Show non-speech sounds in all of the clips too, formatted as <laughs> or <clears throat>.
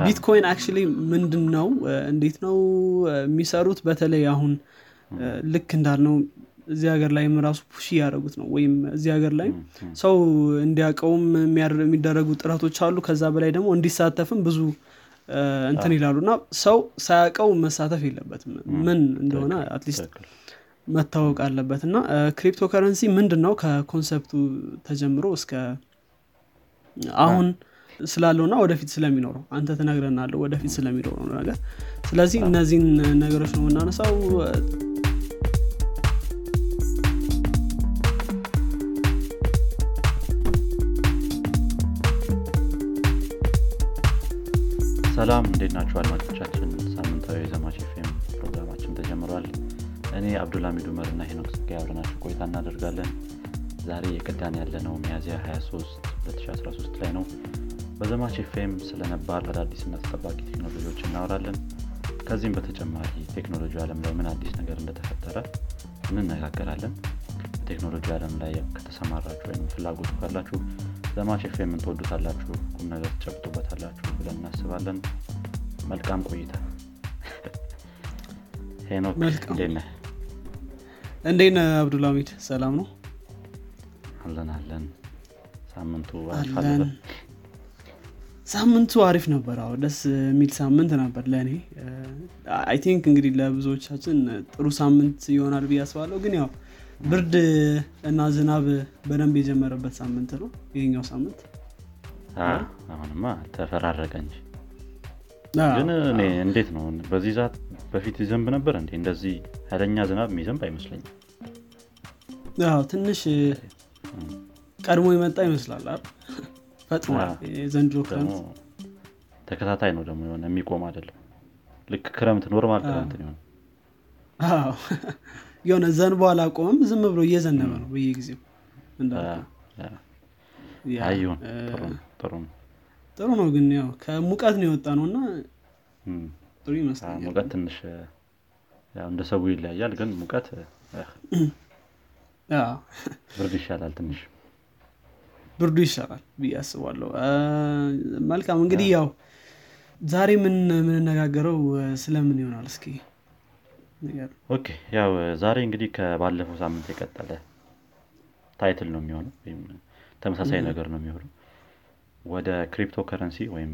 ቢትኮይን actually ምንድን ነው እንዴት ነው የሚሰሩት? በተለይ አሁን ልክ እንዳልነው እዚህ ሀገር ላይም ራሱ push እያደረጉት ነው። ወይም እዚህ ሀገር ላይ ሰው እንዲያውቀውም የሚደረጉ ጥረቶች አሉ። ከዛ በላይ ደግሞ እንዲሳተፍም ብዙ እንትን ይላሉ። እና ሰው ሳያውቀው መሳተፍ የለበትም። ምን እንደሆነ at least መታወቅ አለበት። እና crypto currency ምንድን ነው ከ concept ኡ ተጀምሮ እስከ አሁን ስላለውና ወደፊት ስለሚኖረው አንተ ትነግረናለ ወደፊት ስለሚኖረው ነገር። ስለዚህ እነዚህን ነገሮች ነው የምናነሳው። ሰላም እንዴት ናቸው አድማጮቻችን? ሳምንታዊ የዘማች ፌም ፕሮግራማችን ተጀምሯል። እኔ አብዱልሚድ ኡመር እና ሄኖክ ስጋ አብረናችሁ ቆይታ እናደርጋለን። ዛሬ የቀዳን ያለነው ሚያዚያ 23 2013 ላይ ነው በዘማች ፌም ስለ ነባር አዳዲስና ተጠባቂ ቴክኖሎጂዎች እናወራለን። ከዚህም በተጨማሪ ቴክኖሎጂ አለም ላይ ምን አዲስ ነገር እንደተፈጠረ እንነጋገራለን። በቴክኖሎጂ አለም ላይ ከተሰማራችሁ ወይም ፍላጎቱ ካላችሁ ዘማች ፌም ትወዱታላችሁ ቁም ነገር ትጨብጡበታላችሁ ብለን እናስባለን። መልካም ቆይታ። <laughs> ሄኖክ እንዴት ነህ? እንዴት ነህ አብዱልሚድ ሰላም ነው? አለን አለን። ሳምንቱ አለን ሳምንቱ አሪፍ ነበር። አዎ ደስ የሚል ሳምንት ነበር ለእኔ። I think እንግዲህ ለብዙዎቻችን ጥሩ ሳምንት ይሆናል ብዬ አስባለሁ። ግን ያው ብርድ እና ዝናብ በደንብ የጀመረበት ሳምንት ነው። ይሄኛው ሳምንት አሁንማ ተፈራረቀ እንጂ። ግን እኔ እንዴት ነው በዚህ ሰዓት በፊት ይዘንብ ነበር እንዴ? እንደዚህ ኃይለኛ ዝናብ የሚዘንብ አይመስለኝም። ትንሽ ቀድሞ የመጣ ይመስላል ፈጥኗል ዘንድሮ ክረምት ተከታታይ ነው ደግሞ የሆነ የሚቆም አይደለም። ልክ ክረምት normal ክረምት ሆነ የሆነ። ዘንቦ አላቆመም ዝም ብሎ እየዘነበ ነው በየጊዜው አይሁን። ጥሩ ነው። ጥሩ ነው። ግን ያው ከሙቀት ነው የወጣ ነው እና ጥሩ ይመስላል ሙቀት ትንሽ እንደ ሰው ይለያያል ግን ሙቀት ብርድ ይሻላል ትንሽ ብርዱ ይሻላል ብዬ አስባለሁ። መልካም እንግዲህ ያው ዛሬ ምን የምንነጋገረው ስለምን ይሆናል? እስኪ okay ያው ዛሬ እንግዲህ ከባለፈው ሳምንት የቀጠለ title ነው የሚሆነው ወይም ተመሳሳይ ነገር ነው የሚሆነው። ወደ crypto currency ወይም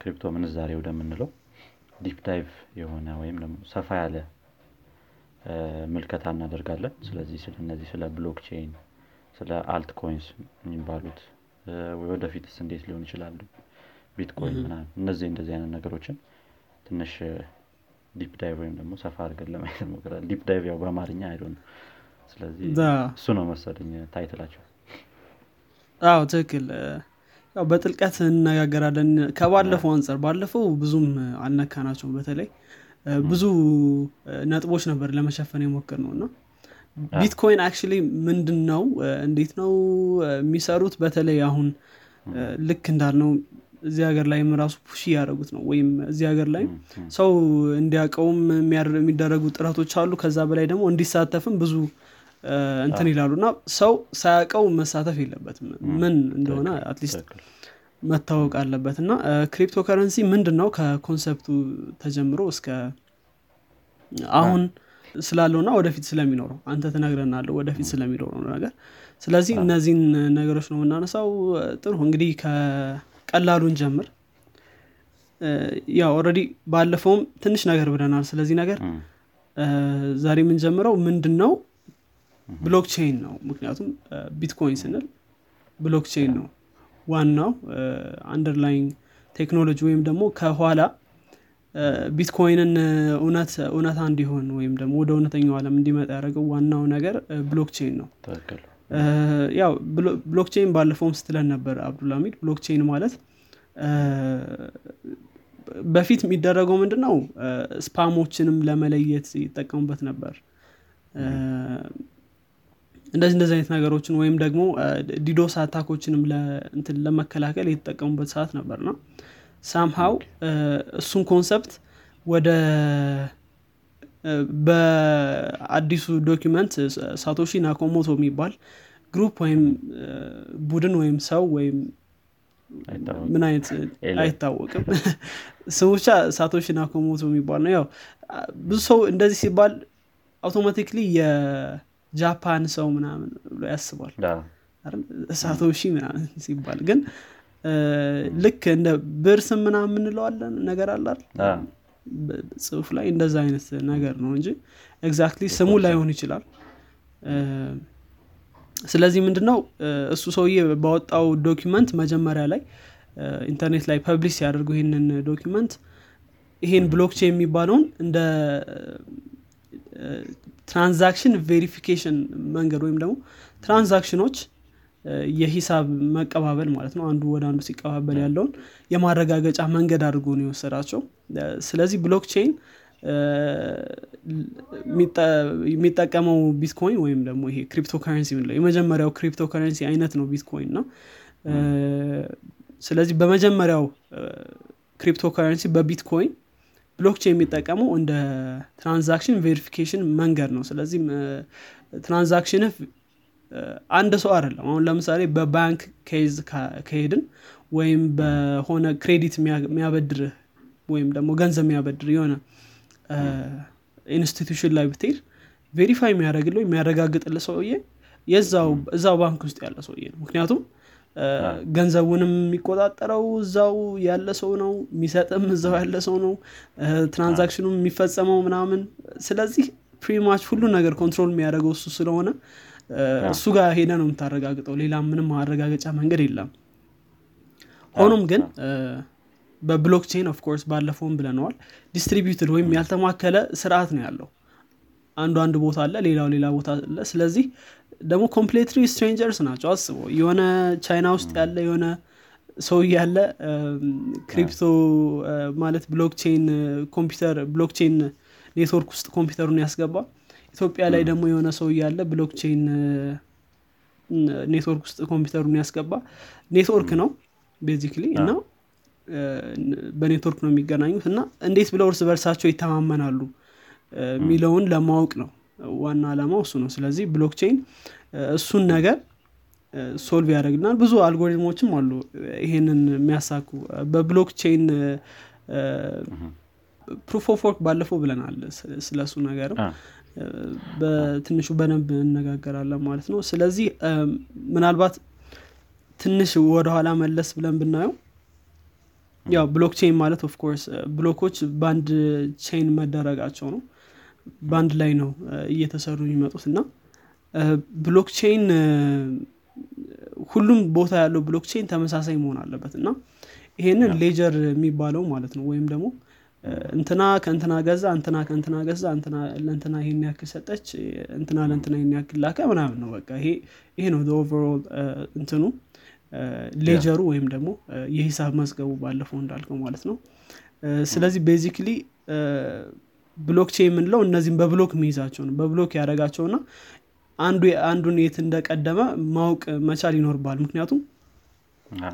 crypto ምንዛሬ ወደምንለው deep dive የሆነ ወይም ደግሞ ሰፋ ያለ ምልከታ እናደርጋለን። ስለዚህ ስለነዚህ ስለ blockchain ስለ alt coins የሚባሉት ወደፊትስ እንዴት ሊሆን ይችላሉ? ቢትኮይን ምናምን እነዚህ እንደዚህ አይነት ነገሮችን ትንሽ deep dive ወይም ደግሞ ሰፋ አድርገን ለማየት እንሞክራለን deep dive ያው በአማርኛ አይዶ ነው። ስለዚህ እሱ ነው መሰለኝ ታይትላቸው። አዎ ትክክል። ያው በጥልቀት እንነጋገራለን። ከባለፈው አንጻር ባለፈው ብዙም አልነካናቸውም። በተለይ ብዙ ነጥቦች ነበር ለመሸፈን የሞክር ነው እና ቢትኮይን አክቹሊ ምንድን ነው እንዴት ነው የሚሰሩት? በተለይ አሁን ልክ እንዳልነው እዚህ ሀገር ላይም ራሱ ፑሽ እያደረጉት ነው። ወይም እዚህ ሀገር ላይ ሰው እንዲያውቀውም የሚደረጉ ጥረቶች አሉ። ከዛ በላይ ደግሞ እንዲሳተፍም ብዙ እንትን ይላሉ። እና ሰው ሳያውቀው መሳተፍ የለበትም። ምን እንደሆነ at least መታወቅ አለበት። እና crypto currency ምንድን ነው ከ concept ኡ ተጀምሮ እስከ አሁን ስላለውና ወደፊት ስለሚኖረው አንተ ትነግረናለ ወደፊት ስለሚኖረው ነገር። ስለዚህ እነዚህን ነገሮች ነው የምናነሳው። ጥሩ እንግዲህ ከቀላሉን ጀምር። ያው already ባለፈውም ትንሽ ነገር ብለናል። ስለዚህ ነገር ዛሬ የምንጀምረው ምንድን ነው blockchain ነው። ምክንያቱም ቢትኮይን ስንል blockchain ነው። ዋናው underlying technology ወይም ደግሞ ከኋላ ቢትኮይንን እውነታ እንዲሆን ወይም ደግሞ ወደ እውነተኛው ዓለም እንዲመጣ ያደረገው ዋናው ነገር blockchain ነው። ያው blockchain ባለፈውም ስትለን ነበር አብዱልሚድ blockchain ማለት በፊት የሚደረገው ምንድን ነው spam ኦችንም ለመለየት ይጠቀሙበት ነበር። እንደዚህ እንደዚህ አይነት ነገሮችን ወይም ደግሞ DDoS attack ኦችንም ለመከላከል የተጠቀሙበት ሰዓት ነበር ነው ሳምሃው እሱን concept ወደ በአዲሱ document ሳቶሺ ናኮሞቶ የሚባል group ወይም ቡድን ወይም ሰው ወይም ምን አይነት አይታወቅም። <laughs> ስሙ ብቻ ሳቶሺ ናኮሞቶ የሚባል ነው። ያው ብዙ ሰው እንደዚህ ሲባል automatically የጃፓን ሰው ምናምን ብሎ ያስባል። ሳቶሺ ምናምን ሲባል ግን ልክ እንደ ብዕር ስም ምናምን የምንለዋለን ነገር አላል ጽሁፍ ላይ እንደዛ አይነት ነገር ነው እንጂ exactly ስሙ ላይሆን ይችላል። ስለዚህ ምንድነው? እሱ ሰውዬ ባወጣው document መጀመሪያ ላይ ኢንተርኔት ላይ publish ሲያደርጉ ይህንን document ይሄን blockchain የሚባለውን እንደ transaction verification መንገድ ወይም ደግሞ transaction ኦች የሂሳብ መቀባበል ማለት ነው። አንዱ ወደ አንዱ ሲቀባበል ያለውን የማረጋገጫ መንገድ አድርጎ ነው የወሰዳቸው። ስለዚህ blockchain የሚጠቀመው ቢትኮይን ወይም ደግሞ ይሄ crypto currency ምንለው የመጀመሪያው crypto currency አይነት ነው ቢትኮይን ነው። ስለዚህ በመጀመሪያው crypto currency በቢትኮይን blockchain የሚጠቀመው እንደ transaction verification መንገድ ነው። ስለዚህ transaction አንድ ሰው አይደለም። አሁን ለምሳሌ በባንክ case ከሄድን ወይም በሆነ credit የሚያበድርህ ወይም ደግሞ ገንዘብ የሚያበድር የሆነ institution ላይ ብትሄድ verify የሚያደረግለው የሚያረጋግጥል ሰውዬ እዛው ባንክ ውስጥ ያለ ሰውዬ ነው። ምክንያቱም ገንዘቡንም የሚቆጣጠረው እዛው ያለ ሰው ነው የሚሰጥም እዛው ያለ ሰው ነው transaction ኡም የሚፈጸመው ምናምን። ስለዚህ pretty much ሁሉ ነገር control የሚያደርገው እሱ ስለሆነ እሱ ጋር ሄደ ነው የምታረጋግጠው። ሌላ ምንም ማረጋገጫ መንገድ የለም። ሆኖም ግን በ blockchain of course ባለፈውም ብለነዋል። distributed ወይም ያልተማከለ ስርዓት ነው ያለው። አንዱ አንድ ቦታ አለ ሌላው ሌላ ቦታ አለ። ስለዚህ ደግሞ completely strangers ናቸው። አስበው የሆነ ቻይና ውስጥ ያለ የሆነ ሰው ያለ crypto ማለት blockchain ኮምፒውተር blockchain network ውስጥ ኮምፒውተሩን ያስገባ ኢትዮጵያ ላይ ደግሞ የሆነ ሰው ያለ blockchain ኔትወርክ ውስጥ ኮምፒውተሩን ያስገባ ኔትወርክ ነው basically እና በኔትወርክ ነው የሚገናኙት እና እንዴት ብለው እርስ በርሳቸው ይተማመናሉ? የሚለውን ለማወቅ ነው ዋና አላማው እሱ ነው። ስለዚህ blockchain እሱን ነገር solve ያደርግናል ብዙ አልጎሪትሞችም አሉ ይሄንን የሚያሳኩ። በ blockchain proof of work ባለፈው ብለናል ስለ እሱ ነገርም በትንሹ በደንብ እነጋገራለን ማለት ነው። ስለዚህ ምናልባት ትንሽ ወደኋላ መለስ ብለን ብናየው ያው blockchain ማለት of course block ኦች በአንድ chain መደረጋቸው ነው። በአንድ ላይ ነው እየተሰሩ የሚመጡት እና blockchain ሁሉም ቦታ ያለው blockchain ተመሳሳይ መሆን አለበት እና ይሄንን ledger የሚባለው ማለት ነው ወይም ደግሞ እንትና ከእንትና ገዛ እንትና ከእንትና ገዛ እንትና ለእንትና ይሄን ያክል ሰጠች እንትና ለእንትና ይሄን ያክል ላከ ምናምን ነው በቃ። ይሄ ይሄ ነው overall እንትኑ። ሌጀሩ ወይም ደግሞ የሂሳብ መዝገቡ ባለፈው እንዳልከው ማለት ነው። ስለዚህ basically blockchain የምንለው እነዚህም በ block የሚይዛቸው ነው። በ block ያደረጋቸውና አንዱ አንዱን የት እንደቀደመ ማወቅ መቻል ይኖርባል ምክንያቱም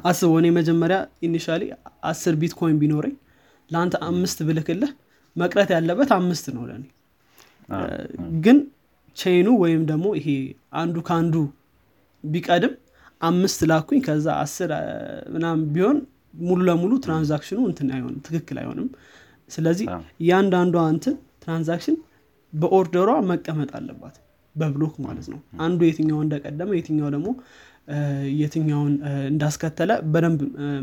አስበው እኔ መጀመሪያ initially አስር ቢትኮይን ቢኖረኝ ለአንተ አምስት ብልክልህ መቅረት ያለበት አምስት ነው ለእኔ ግን chain ኑ ወይም ደግሞ ይሄ አንዱ ከአንዱ ቢቀድም አምስት ላኩኝ። ከዛ አስር ምናምን ቢሆን ሙሉ ለሙሉ transaction ኑ እንትን አይሆንም ትክክል አይሆንም። ስለዚህ እያንዳንዷ እንትን transaction በ order ሯ መቀመጥ አለባት በ block ማለት ነው። አንዱ የትኛው እንደቀደመ የትኛው ደግሞ የትኛውን እንዳስከተለ በደንብ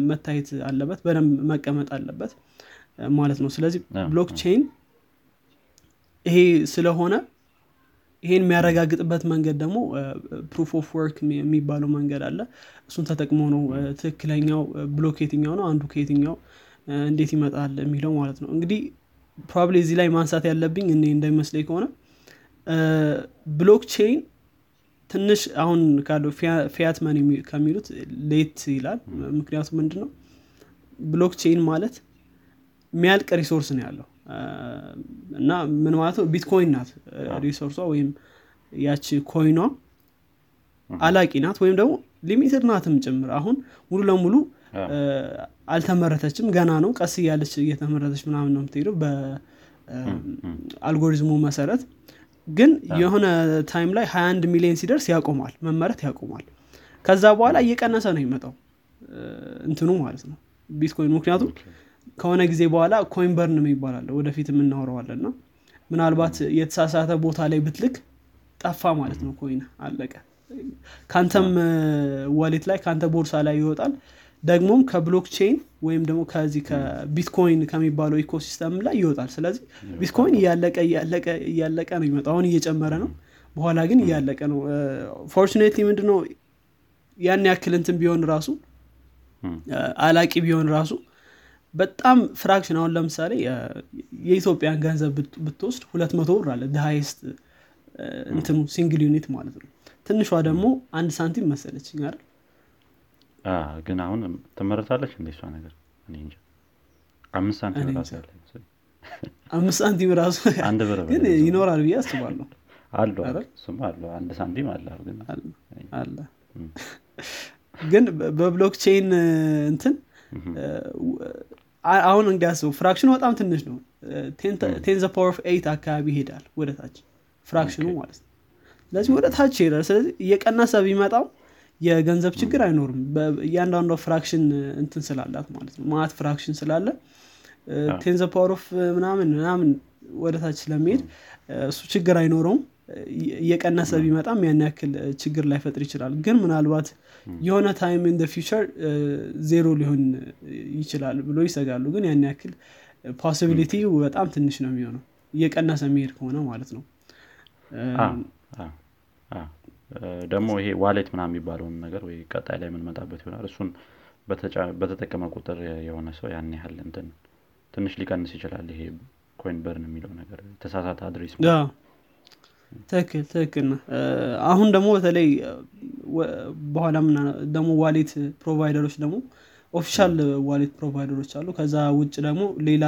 መታየት አለበት በደንብ መቀመጥ አለበት ማለት ነው። ስለዚህ blockchain ይሄ ስለሆነ ይሄን የሚያረጋግጥበት መንገድ ደግሞ proof of work የሚባለው መንገድ አለ። እሱን ተጠቅሞ ነው ትክክለኛው block የትኛው ነው አንዱ ከየትኛው እንዴት ይመጣል የሚለው ማለት ነው። እንግዲህ probably እዚህ ላይ ማንሳት ያለብኝ እኔ እንደሚመስለኝ ከሆነ blockchain ትንሽ አሁን ካለው fiat money ከሚሉት ሌት ይላል። ምክንያቱም ምንድን ነው blockchain ማለት የሚያልቅ resource ነው ያለው። እና ምን ማለት ነው? ቢትኮይን ናት resource ሷ ወይም ያቺ coin ኗ አላቂ ናት ወይም ደግሞ limited ናትም ጭምር። አሁን ሙሉ ለሙሉ አልተመረተችም። ገና ነው። ቀስ እያለች እየተመረተች ምናምን ነው የምትሄደው በአልጎሪዝሙ መሰረት። ግን የሆነ time ላይ 21 ሚሊዮን ሲደርስ ያቆማል መመረት ያቆማል። ከዛ በኋላ እየቀነሰ ነው ይመጣው እንትኑ ማለት ነው ቢትኮይን ምክንያቱም ከሆነ ጊዜ በኋላ coin burn ይባላል ወደፊት የምናወራው ይሆናል እና ምናልባት የተሳሳተ ቦታ ላይ ብትልክ ጠፋ ማለት ነው coin አለቀ። ከአንተም wallet ላይ ከአንተ ቦርሳ ላይ ይወጣል። ደግሞም ከ blockchain ወይም ደግሞ ከዚህ ከቢትኮይን ከሚባለው ecosystem ላይ ይወጣል። ስለዚህ ቢትኮይን እያለቀ እያለቀ እያለቀ ነው ይመጣው አሁን እየጨመረ ነው። በኋላ ግን እያለቀ ነው። fortunately ምንድነው? ያን ያክል እንትን ቢሆን ራሱ አላቂ ቢሆን ራሱ በጣም fraction አሁን ለምሳሌ የኢትዮጵያን ገንዘብ ብትወስድ ሁለት መቶ ብር አለ። highest እንትኑ single unit ማለት ነው። ትንሿ ደግሞ አንድ ሳንቲም መሰለች አይደል? ግን አሁን ትመረታለች እንደ እሷ ነገር? አምስት ሳንቲም ራሱ <laughs> አምስት ሳንቲም <laughs> ግን ይኖራል ብዬ አስባለሁ። አሉ እሱም አሉ አንድ ሳንቲም አለ ግን አለ <laughs> ግን በ blockchain እንትን አሁን እንዲያስበው fraction ኑ በጣም ትንሽ ነው። ten the power of eight አካባቢ ይሄዳል ወደ ታች fraction ኑ ማለት ነው። ስለዚህ ወደ ታች ይሄዳል። ስለዚህ እየቀነሰ ቢመጣው የገንዘብ ችግር አይኖርም። እያንዳንዷ fraction እንትን ስላላት ማለት ነው። ማት fraction ስላለ ten the power of ምናምን ምናምን ወደ ታች ስለሚሄድ እሱ ችግር አይኖረውም እየቀነሰ ቢመጣም ያን ያክል ችግር ላይፈጥር ይችላል። ግን ምናልባት የሆነ time in future ዜሮ ሊሆን ይችላል ብሎ ይሰጋሉ። ግን ያን ያክል possibility በጣም ትንሽ ነው የሚሆነው። እየቀነሰ የሚሄድ ከሆነ ማለት ነው። ደግሞ ይሄ wallet ምናምን የሚባለውን ነገር ወይ ቀጣይ ላይ የምንመጣበት ይሆናል። እሱን በተጠቀመ ቁጥር የሆነ ሰው ያን ያህል እንትን ትንሽ ሊቀንስ ይችላል። ይሄ coin burn የሚለው ነገር ተሳሳተ address ትክክል ትክክል ነው። አሁን ደግሞ በተለይ በኋላ ደግሞ wallet provider ኦች ደግሞ official wallet provider ኦች አሉ። ከዛ ውጭ ደግሞ ሌላ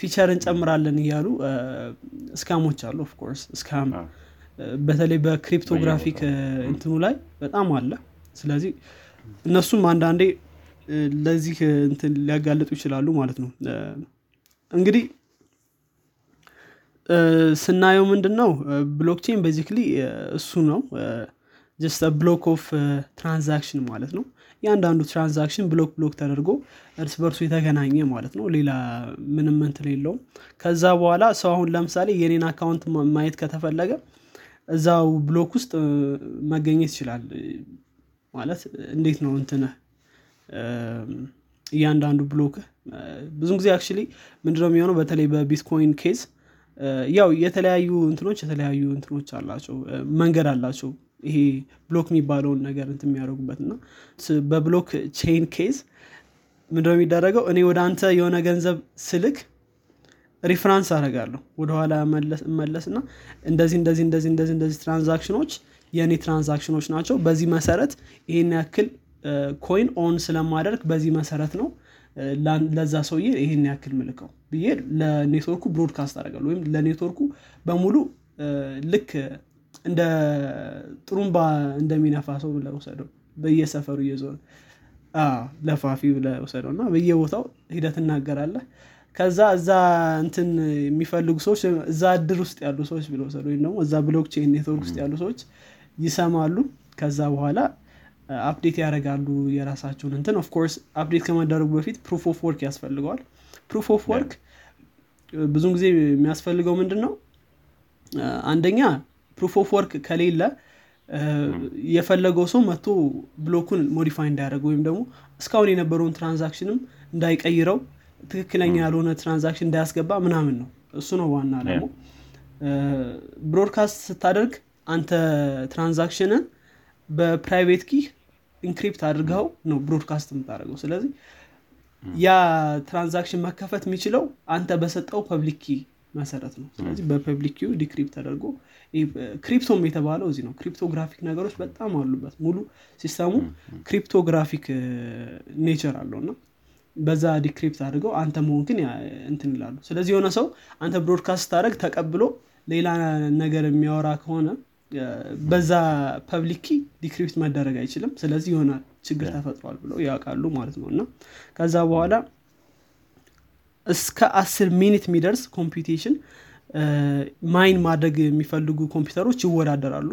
feature እንጨምራለን እያሉ scam ኦች አሉ። of course scam በተለይ በ cryptographic እንትኑ ላይ በጣም አለ። ስለዚህ እነሱም አንዳንዴ ለዚህ እንትን ሊያጋልጡ ይችላሉ ማለት ነው። እንግዲህ ስናየው ምንድን ነው blockchain basically እሱ ነው። just block of transaction ማለት ነው። እያንዳንዱ transaction block block ተደርጎ እርስ በርሱ የተገናኘ ማለት ነው። ሌላ ምንም እንትን የለውም። ከዛ በኋላ ሰው አሁን ለምሳሌ የኔን account ማየት ከተፈለገ እዛው block ውስጥ መገኘት ይችላል። ማለት እንዴት ነው እንትንህ? እያንዳንዱ block ብዙ ጊዜ actually ምንድነው የሚሆነው? በተለይ በቢትኮይን case ያው የተለያዩ እንትኖች የተለያዩ እንትኖች አላቸው መንገድ አላቸው። ይሄ block የሚባለውን ነገር እንት የሚያደርጉበት እና በ blockchain case ምንድነው የሚደረገው? እኔ ወደ አንተ የሆነ ገንዘብ ስልክ reference አደርጋለሁ። ወደኋላ መለስ እና እንደዚህ እንደዚህ እንደዚህ እንደዚህ እንደዚህ transaction ኦች የእኔ transaction ኦች ናቸው። በዚህ መሰረት ይህን ያክል coin own ስለማደርግ በዚህ መሰረት ነው ለዛ ሰውዬ ይህን ያክል ምልከው ብዬ ለ network ኡ broadcast አደርጋለሁ። ወይም ለኔትወርኩ በሙሉ ልክ እንደ ጥሩምባ እንደሚነፋ ሰው እንውሰደው በየሰፈሩ እየዞረ ለፋፊ እንውሰደው እና በየቦታው ሄደህ ትናገራለህ ከዛ እዛ እንትን የሚፈልጉ ሰዎች እዛ እድር ውስጥ ያሉ ሰዎች ብንወስደው ወይም ደግሞ እዛ blockchain network ውስጥ ያሉ ሰዎች ይሰማሉ። ከዛ በኋላ update ያደርጋሉ የራሳቸውን እንትን of course update ከመደረጉ በፊት proof of work ያስፈልገዋል። proof of work ብዙን ጊዜ የሚያስፈልገው ምንድን ነው አንደኛ proof of work ከሌለ የፈለገው ሰው መጥቶ block ኡን modify እንዳያደርግ ወይም ደግሞ እስካሁን የነበረውን transaction ም እንዳይቀይረው ትክክለኛ ያልሆነ transaction እንዳያስገባ ምናምን ነው። እሱ ነው ዋና ደግሞ broadcast ስታደርግ አንተ transaction ን በ private key encrypt አድርገው ነው broadcast የምታደርገው። ስለዚህ ያ transaction መከፈት የሚችለው አንተ በሰጠኸው public key መሰረት ነው። ስለዚህ በ public key ው decrypt ተደርጎ crypto ም የተባለው እዚህ ነው። cryptographic ነገሮች በጣም አሉበት። ሙሉ system ኡ cryptographic nature አለው እና በዛ decrypt አድርገው አንተ መሆን ግን እንትን ይላሉ። ስለዚህ የሆነ ሰው አንተ broadcast ስታደርግ ተቀብሎ ሌላ ነገር የሚያወራ ከሆነ በዛ public decrypt መደረግ አይችልም። ስለዚህ የሆነ ችግር ተፈጥሯል ብለው ያውቃሉ ማለት ነው። እና ከዛ በኋላ እስከ አስር minute የሚደርስ computation mine ማድረግ የሚፈልጉ ኮምፒውተሮች ይወዳደራሉ።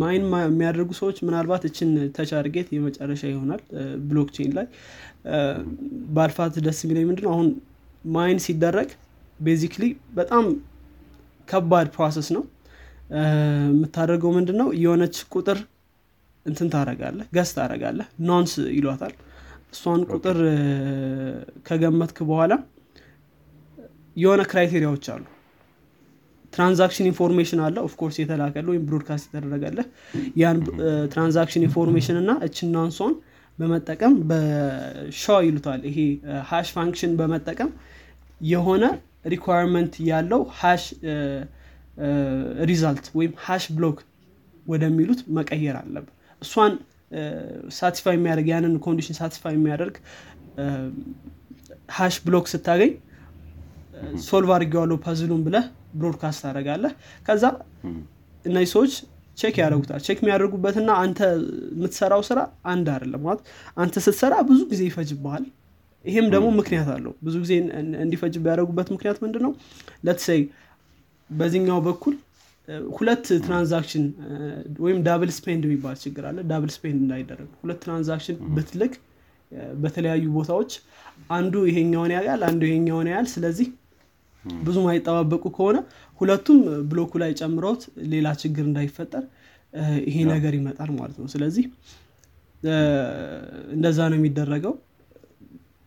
mine የሚያደርጉ ሰዎች ምናልባት እችን touch አድርጌት የመጨረሻ ይሆናል blockchain ላይ። ባልፋት ደስ የሚለኝ ምንድነው? አሁን mine ሲደረግ basically በጣም ከባድ process ነው የምታደርገው ምንድን ነው የሆነች ቁጥር እንትን ታረጋለህ guess ታረጋለህ nonce ይሏታል። እሷን ቁጥር ከገመትክ በኋላ የሆነ criteria ዎች አሉ። transaction information አለ of course የተላከልህ ወይም broadcast የተደረገለህ ያን transaction information እና እችን nonce ኧን በመጠቀም hash ይሉታል። ይሄ hash function በመጠቀም የሆነ requirement ያለው hash result ወይም hash block ወደሚሉት መቀየር አለብህ። እሷን satisfy የሚያደርግ ያንን condition satisfy የሚያደርግ hash block ስታገኝ solve አድርጌዋለሁ puzzle ኡን ብለህ broadcast ታደርጋለህ ከዛ እነዚህ ሰዎች ቼክ ያደረጉታል ቼክ የሚያደርጉበትና አንተ የምትሰራው ስራ አንድ አይደለም ማለት አንተ ስትሰራ ብዙ ጊዜ ይፈጅብሃል። ይሄም ደግሞ ምክንያት አለው። ብዙ ጊዜ እንዲፈጅብህ ያደረጉበት ምክንያት ምንድን ነው let's say በዚህኛው በኩል ሁለት transaction ወይም double spend የሚባል ችግር አለ። double spend እንዳይደረግ ሁለት transaction ብትልክ በተለያዩ ቦታዎች አንዱ ይሄኛውን ያያል አንዱ ይሄኛውን ያያል። ስለዚህ ብዙ ማይጠባበቁ ከሆነ ሁለቱም block ኡ ላይ ጨምረውት ሌላ ችግር እንዳይፈጠር ይሄ ነገር ይመጣል ማለት ነው። ስለዚህ እንደዛ ነው የሚደረገው።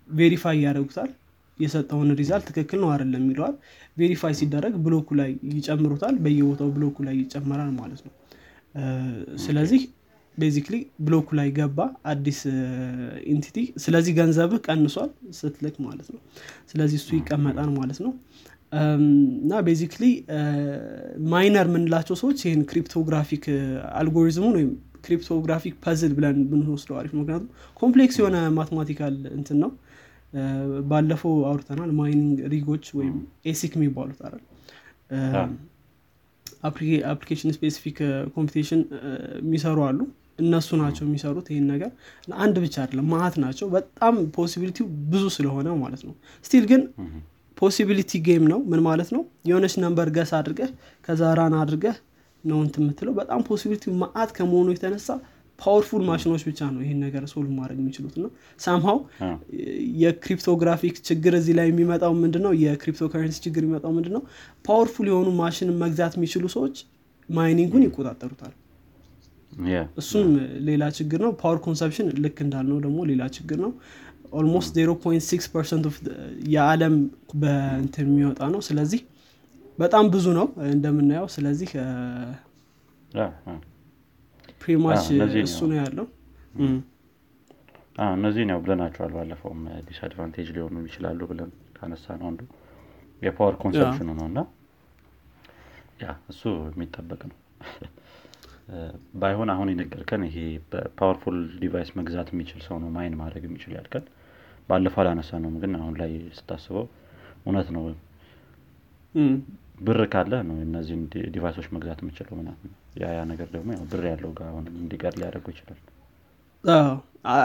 verify ያደርጉታል የሰጠኸውን result ትክክል ነው አይደለም የሚለዋል። verify ሲደረግ block ኡ ላይ ይጨምሩታል በየቦታው block ኡ ላይ ይጨመራል ማለት ነው። ስለዚህ basically block ኡ ላይ ገባ አዲስ entity ስለዚህ ገንዘብህ ቀንሷል ስትልክ ማለት ነው። ስለዚህ እሱ ይቀመጣል ማለት ነው። እና basically miner የምንላቸው ሰዎች ይህን cryptographic algorithm ኡን ወይም cryptographic puzzle ብለን ብንወስደው አሪፍ ምክንያቱም complex የሆነ mathematical እንትን ነው ባለፈው አውርተናል mining rig ኦች ወይም ASIC የሚባሉት አይደል? application specific computation የሚሰሩ አሉ። እነሱ ናቸው የሚሰሩት ይህን ነገር። አንድ ብቻ አይደለም ማአት ናቸው። በጣም possibility ው ብዙ ስለሆነ ማለት ነው። still ግን possibility game ነው። ምን ማለት ነው? የሆነች number guess አድርገህ ከዛ run አድርገህ ነው የምትለው። በጣም possibility ማአት ከመሆኑ የተነሳ powerful machine ኦች ብቻ ነው ይህን ነገር solve ማድረግ የሚችሉት ነው ሳምሃው የ cryptographic ችግር እዚህ ላይ የሚመጣው ምንድ ነው የክሪፕቶ ከረንሲ ችግር የሚመጣው ምንድ ነው powerful የሆኑ ማሽን መግዛት የሚችሉ ሰዎች mining ኡን ይቆጣጠሩታል። እሱም ሌላ ችግር ነው። power consumption ልክ እንዳልነው ደግሞ ሌላ ችግር ነው። almost 0.6 percent የዓለም በእንትን የሚወጣ ነው። ስለዚህ በጣም ብዙ ነው እንደምናየው። ስለዚህ pretty much እሱ ነው። ያለው። እነዚህን ያው ብለናቸዋል። ባለፈውም disadvantage ሊሆኑ ይችላሉ ብለን ካነሳናቸው አንዱ የ power consumption ኡ ነው እና ያ እሱ የሚጠበቅ ነው። <laughs> ባይሆን አሁን የነገርከን ይሄ በ powerful device መግዛት የሚችል ሰው ነው mine ማድረግ የሚችል ያልከን ባለፈው ያነሳነው ግን አሁን ላይ ስታስበው እውነት ነው። ብር ካለ ነው እነዚህን device ኦች መግዛት የምችለው ምናምን ያ ያ ነገር ደግሞ ብር ያለው ጋር አሁን እንዲቀር ሊያደርጉ ይችላል።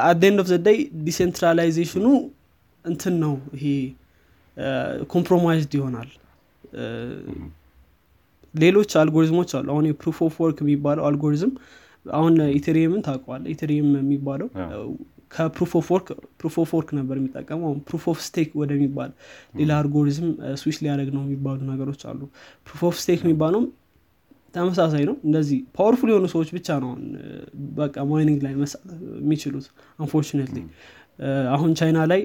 አደንድ ኦፍ ዘዳይ ዲሴንትራላይዜሽኑ እንትን ነው። ይሄ compromised ይሆናል። ሌሎች አልጎሪዝሞች አሉ። አሁን የ proof of work የሚባለው አልጎሪዝም አሁን Ethereum ን ታውቀዋለህ Ethereum የሚባለው ከ proof of work proof of work ነበር የሚጠቀመው። አሁን proof of stake ወደሚባል ሌላ algorithm switch ሊያደርግ ነው የሚባሉ ነገሮች አሉ። proof of stake የሚባለውም ተመሳሳይ ነው። እንደዚህ powerful የሆኑ ሰዎች ብቻ ነው በቃ mining ላይ መሳተፍ የሚችሉት unfortunately አሁን ቻይና ላይ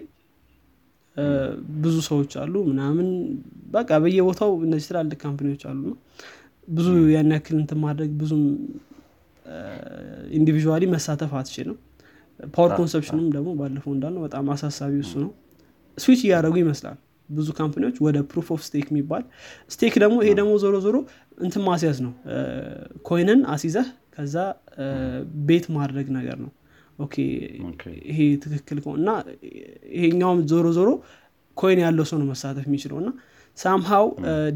ብዙ ሰዎች አሉ ምናምን በቃ በየቦታው እነዚህ ትላልቅ company ዎች አሉ ነው ብዙ ያን ያክል እንትን ማድረግ ብዙም individually መሳተፍ አትችልም። power consumption ም ደግሞ ባለፈው እንዳልነው በጣም አሳሳቢ እሱ ነው። ስዊች እያደረጉ ይመስላል ብዙ company ዎች ወደ proof of stake የሚባል stake ደግሞ ይሄ ደግሞ ዞሮ ዞሮ እንትን ማስያዝ ነው። coin ን አሲዘህ ከዛ bet ማድረግ ነገር ነው። okay ይሄ ትክክል እና ይሄኛውም ዞሮ ዞሮ coin ያለው ሰው ነው መሳተፍ የሚችለው እና somehow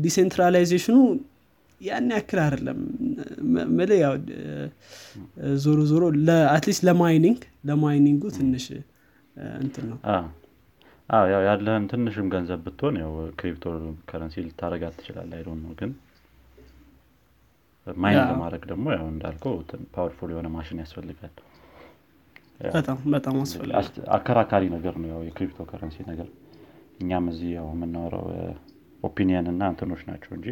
decentralization ኑ ያን ያክል አይደለም። ምል ያው ዞሮ ዞሮ አትሊስት ለማይኒንግ ለማይኒንጉ ትንሽ እንትን ነው ያው ያለህን ትንሽም ገንዘብ ብትሆን ያው crypto currency ልታረጋት ትችላል I don't know ግን mine ለማድረግ ደግሞ ያው እንዳልከው powerful የሆነ ማሽን ያስፈልጋል። በጣም በጣም አስፈላጊ አስ- አከራካሪ ነገር ነው ያው የ crypto currency ነገር። እኛም እዚህ ያው የምናወራው opinion እና እንትኖች ናቸው እንጂ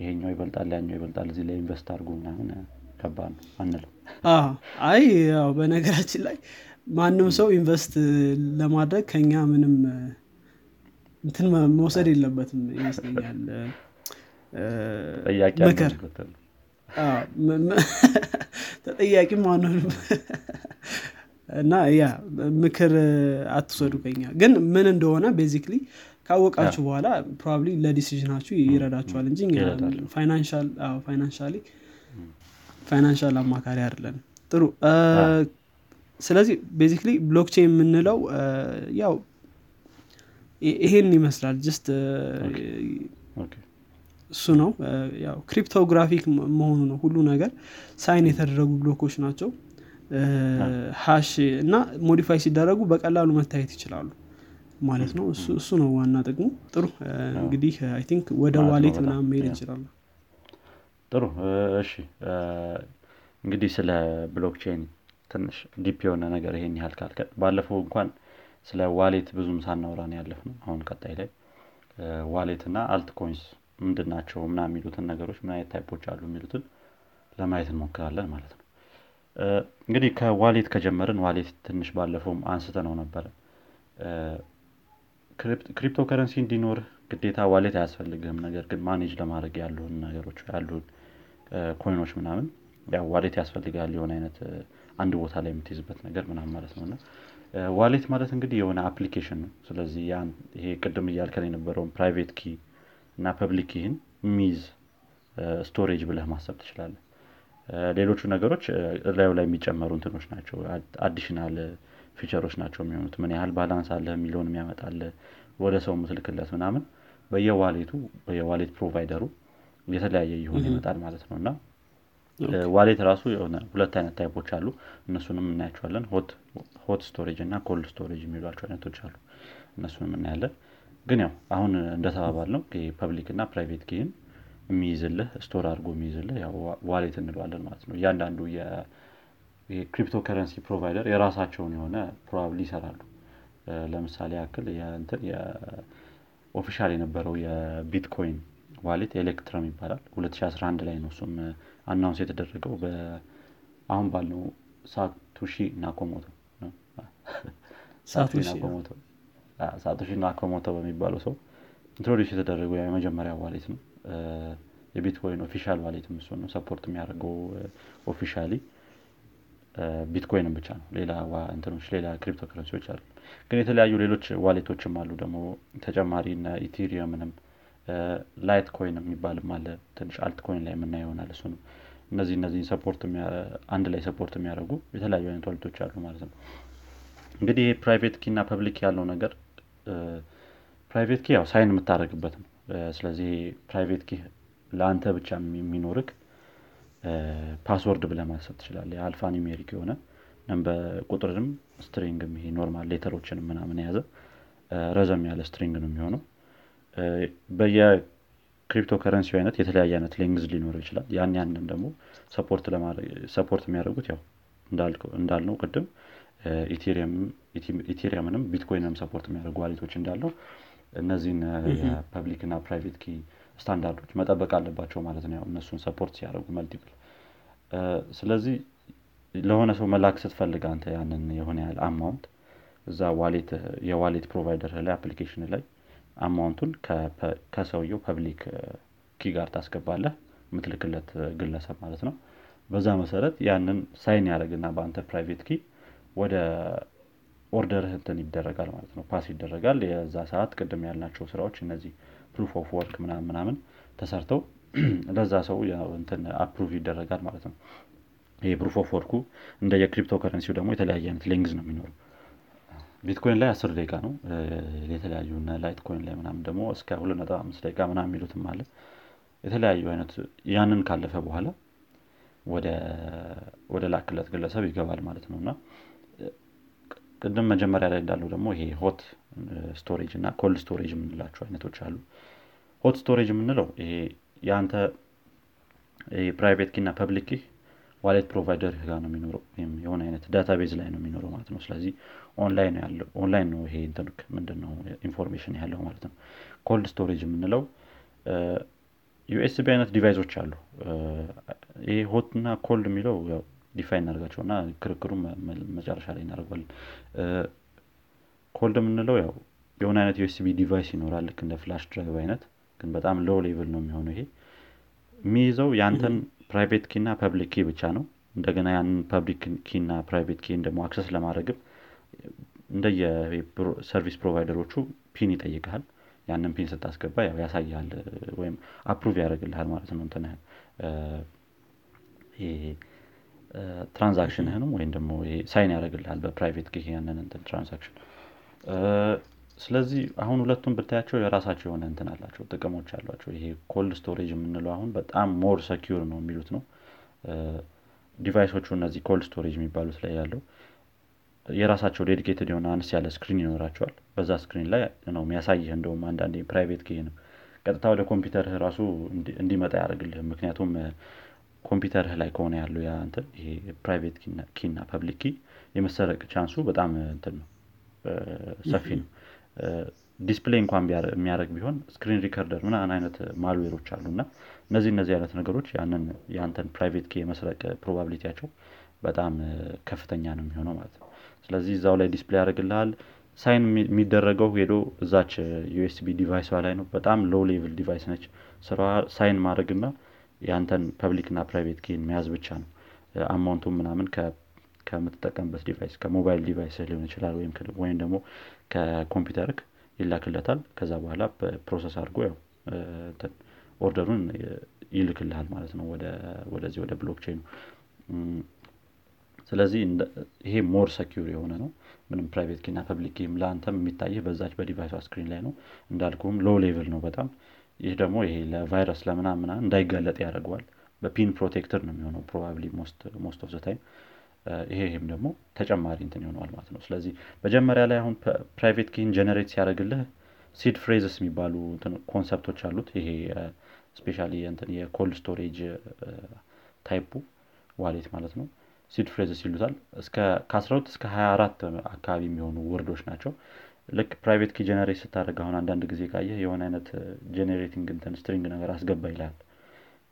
ይሄኛው ይበልጣል ያኛው ይበልጣል እዚህ ላይ invest አድርጉ ምናምን ከባድ ነው አንልም። አዎ። አይ ያው በነገራችን ላይ ማንም ሰው invest ለማድረግ ከኛ ምንም እንትን መውሰድ የለበትም ይመስለኛል። ምክር አለበት አዎ፣ ም- ም- ተጠያቂም አንሆንም እና ያ ምክር አትውሰዱ ከኛ ግን ምን እንደሆነ basically ካወቃችሁ በኋላ probably ለ decision ኣችሁ ይረዳችኋል እንጂ financial አማካሪ አይደለን ጥሩ ስለዚህ basically blockchain የምንለው ያው ይሄን ይመስላል just እሱ ነው። ያው cryptographic መሆኑ ነው ሁሉ ነገር። sign የተደረጉ block ኦች ናቸው። hash እና modify ሲደረጉ በቀላሉ መታየት ይችላሉ ማለት ነው። እሱ ነው ዋና ጥቅሙ። ጥሩ። እንግዲህ I think ወደ wallet ምናምን መሄድ እንችላለን። ጥሩ። እሺ። እንግዲህ ስለ blockchain ትንሽ deep የሆነ ነገር ይሄን ያህል ካልከ ባለፈው እንኳን ስለ wallet ብዙም ሳናወራ ነው አሁን ቀጣይ ላይ wallet እና alt coins ምንድን ናቸው ምና የሚሉትን ነገሮች ምን አይነት type ኦች አሉ የሚሉትን ለማየት እንሞክራለን ማለት ነው። እንግዲህ ከ wallet ከጀመርን wallet ትንሽ ባለፈውም አንስተነው ነበረ crypto currency እንዲኖር ግዴታ wallet አያስፈልግም ነገር ግን manage ለማድረግ ያሉን ነገሮች ያሉን coin ኦች ምናምን wallet ያስፈልጋል የሆነ አይነት አንድ ቦታ ላይ የምትይዝበት ነገር ምናምን ማለት ነው። እና wallet ማለት እንግዲህ የሆነ application ነው። ስለዚህ ይሄ ቅድም እያልከን የነበረውን private key እና public key ህን የሚይዝ storage ብለህ ማሰብ ትችላለህ። ሌሎቹ ነገሮች እ፣ እላዩ ላይ የሚጨመሩ እንትኖች ናቸው። additional feature ኦች ናቸው የሚሆኑት። ምን ያህል balance አለ የሚለውን የሚያመጣል ወደ ሰው ምትልክለት ምናምን በየዋሌቱ በየዋሌት ፕሮቫይደሩ የተለያየ ይሆን ይመጣል ማለት ነው። እና wallet ራሱ የሆነ ሁለት አይነት type ኦች አሉ። እነሱንም እናያቸዋለን። hot storage እና cold storage የሚሏቸው አይነቶች አሉ። እነሱንም እናያለን። ግን ያው አሁን እንደተባባልነው public እና private key ህን የሚይዝልህ store አድርጎ የሚይዝልህ ያው wallet እንለዋለን ማለት ነው። እያንዳንዱ የ crypto currency provider የራሳቸውን የሆነ probably ይሰራሉ። ለምሳሌ ያክል የእንትን የ official የነበረው የ Bitcoin wallet Electrum ይባላል። 2011 ላይ ነው እሱም announce የተደረገው አሁን ባልነው ሳቶሺ ናኮሞቶ ሳቶሺ ናኮሞቶ በሚባለው ሰው introduce የተደረገው የመጀመሪያ wallet ነው። የ Bitcoin official wallet ም እሱ ነው support የሚያደርገው officially። ቢትኮይንም ብቻ ነው። ሌላ እንትኖች ሌላ crypto currency ዎች አሉ። ግን የተለያዩ ሌሎች wallet ኦችም አሉ። ደግሞ ተጨማሪ Ethereum ንም Litecoin የሚባልም አለ። ትንሽ alt coin ላይ የምናየው ይሆናል እሱ ነው። እነዚህ እነዚህን support አንድ ላይ support የሚያደርጉ የተለያዩ አይነት wallet ኦች አሉ ማለት ነው። እንግዲህ ይሄ private key እና public ያለው ነገር private key ያው sign የምታደረግበት ነው። ስለዚህ private key ለአንተ ብቻ የሚኖርህ password ብለህ ማሰብ ትችላለህ። የ alphanumeric የሆነ በቁጥርንም string ም ይሄ normal letter ኦችንም ምናምን የያዘ ረዘም ያለ string ነው የሚሆነው በየ crypto currency አይነት የተለያየ አይነት length ሊኖረው ይችላል። ያን ያንን ደግሞ support የሚያደርጉት ያው እንዳልነው ቅድም Ethereum ንም Bitcoin ም support የሚያደርጉ wallet ኦች እንዳለው እነዚህን የ public እና private key standard ኦች መጠበቅ አለባቸው ማለት ነው። እነሱን support ሲያደርጉ multiple ስለዚህ ለሆነ ሰው መላክ ስትፈልግ አንተ ያንን የሆነ ያህል amount እዛ wallet የ wallet provider ላይ application ላይ amount ኡን ከሰውየው public key ጋር ታስገባለህ የምትልክለት ግለሰብ ማለት ነው። በዛ መሰረት ያንን sign ያደረግና በአንተ private key ወደ order ህ እንትን ይደረጋል ማለት ነው። pass ይደረጋል። የዛ ሰዓት ቅድም ያልናቸው ስራዎች እነዚህ proof of work ምናምን ምናምን ተሰርተው <clears throat> ለዛ ሰው እንትን approve ይደረጋል ማለት ነው። ይሄ proof of work ኡ እንደ የክሪፕቶ ከረንሲው ደግሞ የተለያየ አይነት length ነው የሚኖረው ቢትኮይን ላይ አስር ደቂቃ ነው። የተለያዩ እነ ላይት ኮይን ላይ ምናምን ደግሞ እስከ ሁለት ነጥብ አምስት ደቂቃ ምናምን የሚሉትም አለ። የተለያዩ አይነት ያንን ካለፈ በኋላ ወደላክለት ግለሰብ ይገባል ማለት ነው። እና ቅድም መጀመሪያ ላይ እንዳለው ደግሞ ይሄ hot storage እና cold storage የምንላቸው አይነቶች አሉ። hot storage የምንለው ይሄ የአንተ private key እና public wallet provider ጋር ነው የሚኖረው ወይም የሆነ አይነት database ላይ ነው የሚኖረው ማለት ነው። ስለዚህ ኦንላይን ያለው ኦንላይን ነው ይሄ ምንድነው information ያለው ማለት ነው። cold storage የምንለው USB አይነት device ኦች አሉ። ይሄ hot እና cold የሚለው define እናደርጋቸው እና ክርክሩ መጨረሻ ላይ እናደርጓለን cold የምንለው ያው የሆነ አይነት USB device ይኖራል ልክ እንደ flash drive አይነት ግን በጣም low level ነው የሚሆነው ይሄ። የሚይዘው የአንተን private key እና public key ብቻ ነው። እንደገና ያንን public key እና private key ን ደግሞ access ለማድረግም እንደየ service provider ኦቹ PIN ይጠይቀሃል ያንን PIN ስታስገባ ያው ያሳያል ወይም approve ያደርግልሃል ማለት ነው። እንትንህን transaction ህንም ወይም ደግሞ sign ያደርግልሃል በ private key ያንን transaction ስለዚህ አሁን ሁለቱም ብታያቸው የራሳቸው የሆነ እንትን አላቸው ጥቅሞች አሏቸው። ይሄ cold storage የምንለው አሁን በጣም more secure ነው የሚሉት ነው። device ኦቹ እነዚህ cold storage የሚባሉት ላይ ያለው የራሳቸው dedicated የሆነ አነስ ያለ screen ይኖራቸዋል። በዛ screen ላይ ነው የሚያሳይህ። እንደውም አንዳንዴ private key ነው ቀጥታ ወደ ኮምፒውተርህ ራሱ እንዲመጣ ያደርግልህ ምክንያቱም ኮምፒውተርህ ላይ ከሆነ ያለው ያንትን ይሄ private key እና public key የመሰረቅ chance ኡ በጣም እንትን ነው። ሰፊ ነው display እንኳን የሚያደርግ ቢሆን screen recorder ምናምን አይነት malware ኦች አሉ እና እነዚህ እነዚህ አይነት ነገሮች ያንን የአንተን private key የመስረቅ probability ያቸው በጣም ከፍተኛ ነው የሚሆነው ማለት ነው። ስለዚህ እዛው ላይ display ያደርግልሃል። sign የሚደረገው ሄዶ እዛች USB device ኧዋ ላይ ነው። በጣም low level device ነች። ስራ sign ማድረግና የአንተን public እና private key ን መያዝ ብቻ ነው። amount ኡ ምናምን ከምትጠቀምበት device ከሞባይል device ሊሆን ይችላል ወይም ደግሞ ከኮምፒውተርህ ይላክለታል። ከዛ በኋላ process አድርጎ ያው order ኡን ይልክልሃል ማለት ነው ወደዚህ ወደ blockchain ኑ። ስለዚህ ይሄ more secure የሆነ ነው። ምንም private key ና public key ም ለአንተም የሚታይህ በዛች በ device ኧዋ screen ላይ ነው። እንዳልኩም low level ነው በጣም። ይህ ደግሞ ይሄ ለቫይረስ ለምናምን እንዳይጋለጥ ያደርገዋል። በ PIN protected ነው የሚሆነው probably most of time ይሄ ይህም ደግሞ ተጨማሪ እንትን ይሆነዋል ማለት ነው። ስለዚህ መጀመሪያ ላይ አሁን private key ን generate ሲያደርግልህ seed phrases የሚባሉ concept ኦች አሉት። ይሄ especially የ cold storage type ኡ wallet ማለት ነው። seed phrases ይሉታል። ከ12 እስከ 24 አካባቢ የሚሆኑ word ኦች ናቸው። ልክ private key generate ስታደርግ አሁን አንዳንድ ጊዜ ካየህ የሆነ አይነት generating እንትን string ነገር አስገባ ይላል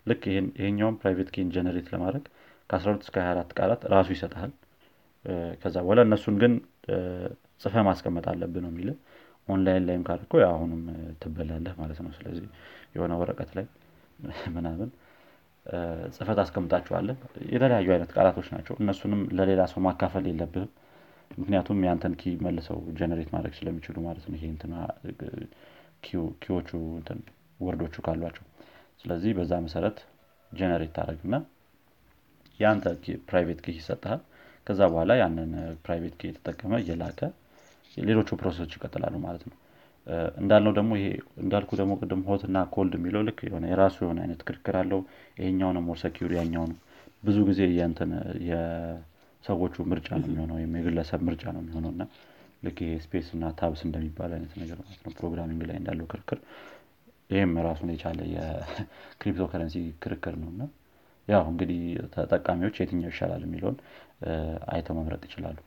ልክ ይሄኛውም private key ን generate ለማድረግ ከ12 እስከ 24 ቃላት ራሱ ይሰጠሃል ከዛ በኋላ እነሱን ግን ጽፈህ ማስቀመጥ አለብህ ነው የሚል ኦንላይን ላይም ካልኮ አሁንም ትበላለህ ማለት ነው። ስለዚህ የሆነ ወረቀት ላይ ምናምን ጽፈህ ታስቀምጣቸዋለህ የተለያዩ አይነት ቃላቶች ናቸው። እነሱንም ለሌላ ሰው ማካፈል የለብህም። ምክንያቱም ያንተን key መልሰው generate ማድረግ ስለሚችሉ ማለት ነው። ይሄ key ዎቹ word ኦቹ ካሏቸው። ስለዚህ በዛ መሰረት generate ታደርግና የአንተ private key ይሰጠሃል ከዛ በኋላ ያንን private key እየተጠቀመ እየላከ ሌሎቹ process ኦች ይቀጥላሉ ማለት ነው። እንዳልነው ደግሞ ይሄ እንዳልኩ ደግሞ ቅድም hot እና cold የሚለው ልክ የሆነ የራሱ የሆነ አይነት ክርክር አለው። ይሄኛው ነው more secure ያኛው ነው ብዙ ጊዜ የንትን የሰዎቹ ምርጫ ነው የሚሆነው ወይም የግለሰብ ምርጫ ነው የሚሆነው። እና ልክ ይሄ space እና tabs እንደሚባል አይነት ነገር ማለት ነው programming ላይ እንዳለው ክርክር ይህም ራሱን የቻለ የክሪፕቶ ከረንሲ <laughs> ክርክር ነው። እና ያው እንግዲህ ተጠቃሚዎች የትኛው ይሻላል የሚለውን አይተው መምረጥ ይችላሉ።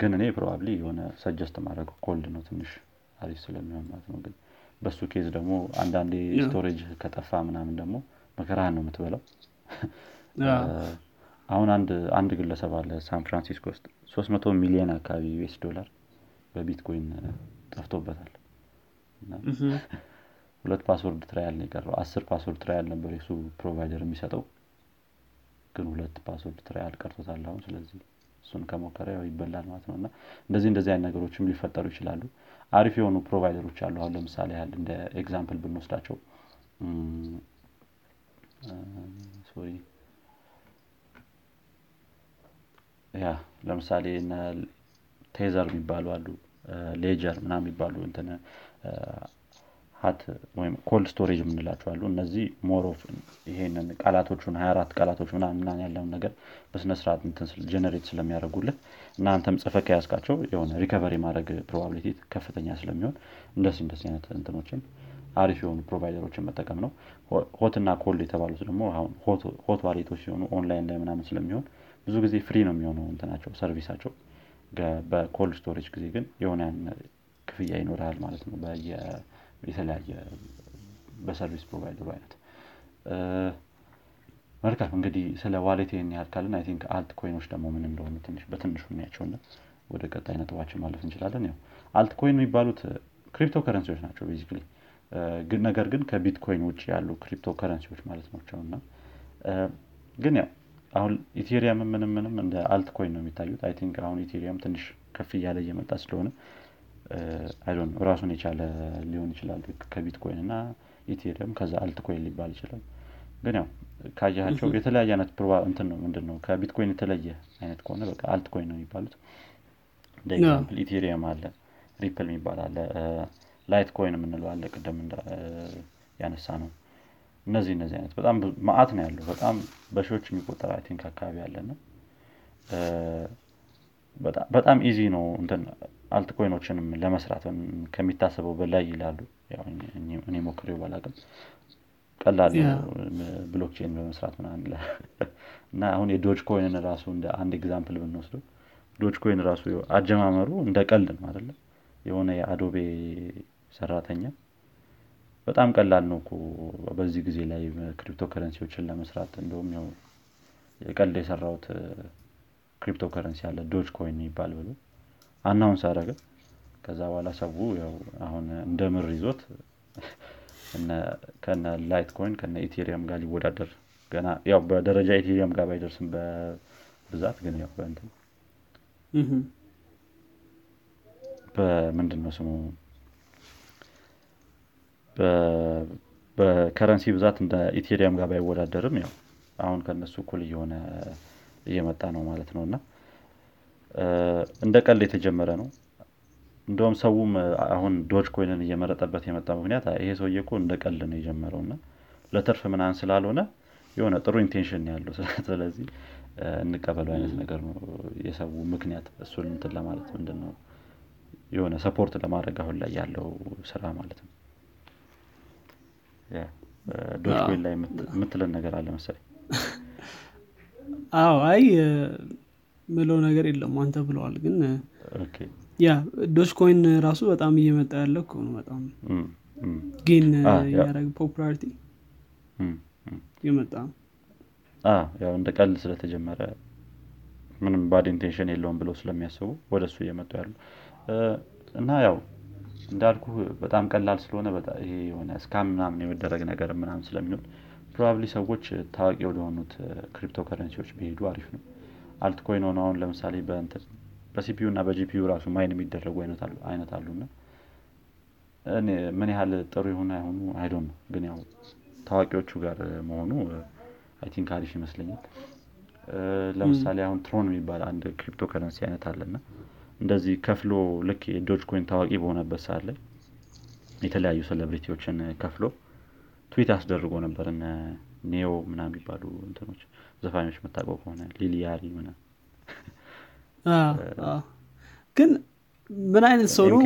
ግን እኔ probably የሆነ suggest ማድረግ cold ነው ትንሽ አሪፍ ስለሚሆን ማለት ነው። ግን በሱ case ደግሞ አንዳንዴ storage ከጠፋ ምናምን ደግሞ መከራህን ነው የምትበላው። አሁን አንድ አንድ ግለሰብ አለ ሳን ፍራንሲስኮ ውስጥ ሶስት መቶ ሚሊዮን አካባቢ US ዶላር በቢትኮይን ጠፍቶበታል ሁለት password trial ነው የቀረው። አስር password trial ነበር የሱ provider የሚሰጠው። ግን ሁለት password trial ቀርቶታል አሁን። ስለዚህ እሱን ከሞከረ ያው ይበላል ማለት ነው። እና እንደዚህ እንደዚህ አይነት ነገሮችም ሊፈጠሩ ይችላሉ። አሪፍ የሆኑ provider ኦች አሉ። አሁን ለምሳሌ ያህል እንደ example ብንወስዳቸው። sorry ያ ለምሳሌ Trezor የሚባሉ አሉ። Ledger ምና የሚባሉ እንትን hot ወይም cold storage የምንላቸው አሉ። እነዚህ more of ይሄንን ቃላቶቹን 24 ቃላቶች ምናምን ያለውን ነገር በስነስርዓት generate ስለሚያደርጉልህ እናንተም ጽፈህ ከያዝካቸው የሆነ recovery ማድረግ probability ከፍተኛ ስለሚሆን እንደዚህ እንደዚህ አይነት እንትኖችን አሪፍ የሆኑ provider ኦችን መጠቀም ነው። hot እና cold የተባሉት ደግሞ አሁን hot wallet ኦች ሲሆኑ ኦንላይን ላይ ምናምን ስለሚሆን ብዙ ጊዜ free ነው የሚሆነው እንትናቸው service ኣቸው። በ cold storage ጊዜ ግን የሆነ ክፍያ ይኖርሃል ማለት ነው የተለያየ በ service provider ኡ አይነት። መልካም እንግዲህ ስለ wallet ይህን ያህል I think altcoin ኦች ደግሞ ምን እንደሆኑ ትንሽ በትንሹ እናያቸውና ወደ ቀጣይ ነጥባችን ማለፍ እንችላለን። ያው altcoin የሚባሉት ክሪፕቶ ከረንሲዎች ናቸው basically። ነገር ግን ከቢትኮይን ውጭ ያሉ ክሪፕቶ ከረንሲዎች ማለት ናቸው። እና ግን ያው አሁን Ethereum ምናምን ምናምን እንደ altcoin ነው የሚታዩት። I think አሁን Ethereum ትንሽ ከፍ እያለ እየመጣ ስለሆነ I don't ራሱን የቻለ ሊሆን ይችላል። ከቢትኮይን እና Ethereum ከዛ altcoin ሊባል ይችላል። ግን ያው ካያቸው የተለያየ አይነት ፕሮባ እንትን ነው ምንድን ነው ከቢትኮይን የተለየ አይነት ከሆነ በቃ altcoin ነው የሚባሉት። እንደ example Ethereum አለ Ripple የሚባል አለ Litecoin የምንለው አለ ቅደም ያነሳ ነው እነዚህ እነዚህ አይነት በጣም ማአት ነው ያለው በጣም በሺዎች የሚቆጠር I think አካባቢ አለና በጣም easy ነው እንትን altcoin ኦችንም ለመስራት ከሚታሰበው በላይ ይላሉ። እኔ ሞክሬው ባላቅም ቀላል blockchain በመስራት ምናምን እና አሁን የ Dogecoin ን ራሱ እንደ አንድ example ብንወስደው Dogecoin ራሱ አጀማመሩ እንደ ቀልድ ነው አደለ የሆነ የ Adobe ሰራተኛ በጣም ቀላል ነው በዚህ ጊዜ ላይ ክሪፕቶ ከረንሲዎችን ለመስራት እንደውም ያው የቀልድ የሰራውት ክሪፕቶ ከረንሲ አለ Dogecoin ይባል ብሎ announce አደረገ ከዛ በኋላ ሰው ያው አሁን እንደ ምር ይዞት <laughs> ከነ Litecoin ከነ Ethereum ጋር ሊወዳደር ገና ያው በደረጃ Ethereum ጋር ባይደርስም በብዛት ግን ያው በእንትን በምንድን ነው ስሙ? በ currency ብዛት እንደ Ethereum ጋር ባይወዳደርም ያው አሁን ከነሱ እኩል እየሆነ እየመጣ ነው ማለት ነው። እና እንደ ቀልድ የተጀመረ ነው። እንደውም ሰውም አሁን Dogecoin ን እየመረጠበት የመጣ ምክንያት ይሄ ሰውዬ እኮ እንደ ቀልድ ነው የጀመረው እና ለትርፍ ምናን ስላልሆነ የሆነ ጥሩ intention ያለው። <laughs> ስለዚህ እንቀበለው አይነት ነገር ነው የሰው ምክንያት። እሱን እንትን ለማለት ምንድን ነው የሆነ support ለማድረግ አሁን ላይ ያለው ስራ ማለት ነው። Doge ላይ የምትለን ነገር አለ መሰለኝ። አይ ምለው ነገር የለም። አንተ ብለዋል ግን ያ Dogecoin ራሱ በጣም እየመጣ ያለ ነው በጣም gain ያደረገ popularity እየመጣ ያው እንደ ቀልድ ስለተጀመረ ምንም bad intention የለውም ብለው ስለሚያስቡ ወደ እሱ እየመጡ ያሉ። እና ያው እንዳልኩ በጣም ቀላል ስለሆነ ይሄ የሆነ scam ምናምን የመደረግ ነገር ምናምን ስለሚሆን probably ሰዎች ታዋቂ ወደሆኑት ክሪፕቶ ከረንሲዎች ቢሄዱ አሪፍ ነው altcoin ሆነ አሁን ለምሳሌ በ CPU እና በ GPU ራሱ mine የሚደረጉ አይነት አሉና ምን ያህል ጥሩ የሆነ አይሆኑ I don't know ግን ያው ታዋቂዎቹ ጋር መሆኑ I think አሪፍ ይመስለኛል። ለምሳሌ አሁን Tron የሚባል አንድ ክሪፕቶ ከረንሲ አይነት አለና እንደዚህ ከፍሎ ልክ የ Dogecoin ታዋቂ በሆነበት ሰዓት ላይ የተለያዩ celebrity ዎችን ከፍሎ ትዊት አስደርጎ ነበር Ne-Yo ምና የሚባሉ እንትኖች ዘፋኞች የምታውቀው ከሆነ ሊሊያሪ ምና <laughs> ግን ምን አይነት ሰው ነው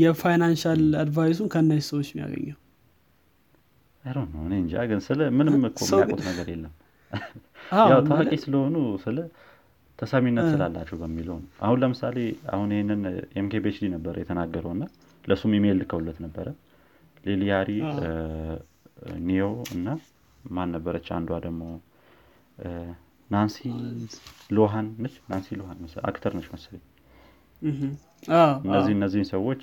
የ financial advice ኡን ከእነዚህ ሰዎች የሚያገኘው? እኔ እንጃ። ግን ስለ ምንም እኮ የሚያውቁት ነገር የለም። ያው ታዋቂ ስለሆኑ ስለ ተሰሚነት ስላላቸው በሚለው ነው። አሁን ለምሳሌ አሁን ይህንን MKBHD ነበር የተናገረው እና ለእሱም ኢሜይል ልከውለት ነበረ። Lil Yachty Ne-Yo እና ማን ነበረች? አንዷ ደግሞ ሊንሲ ሎሃን ነች? ሊንሲ ሎሃን actor ነች መሰለኝ። እነዚህ እነዚህን ሰዎች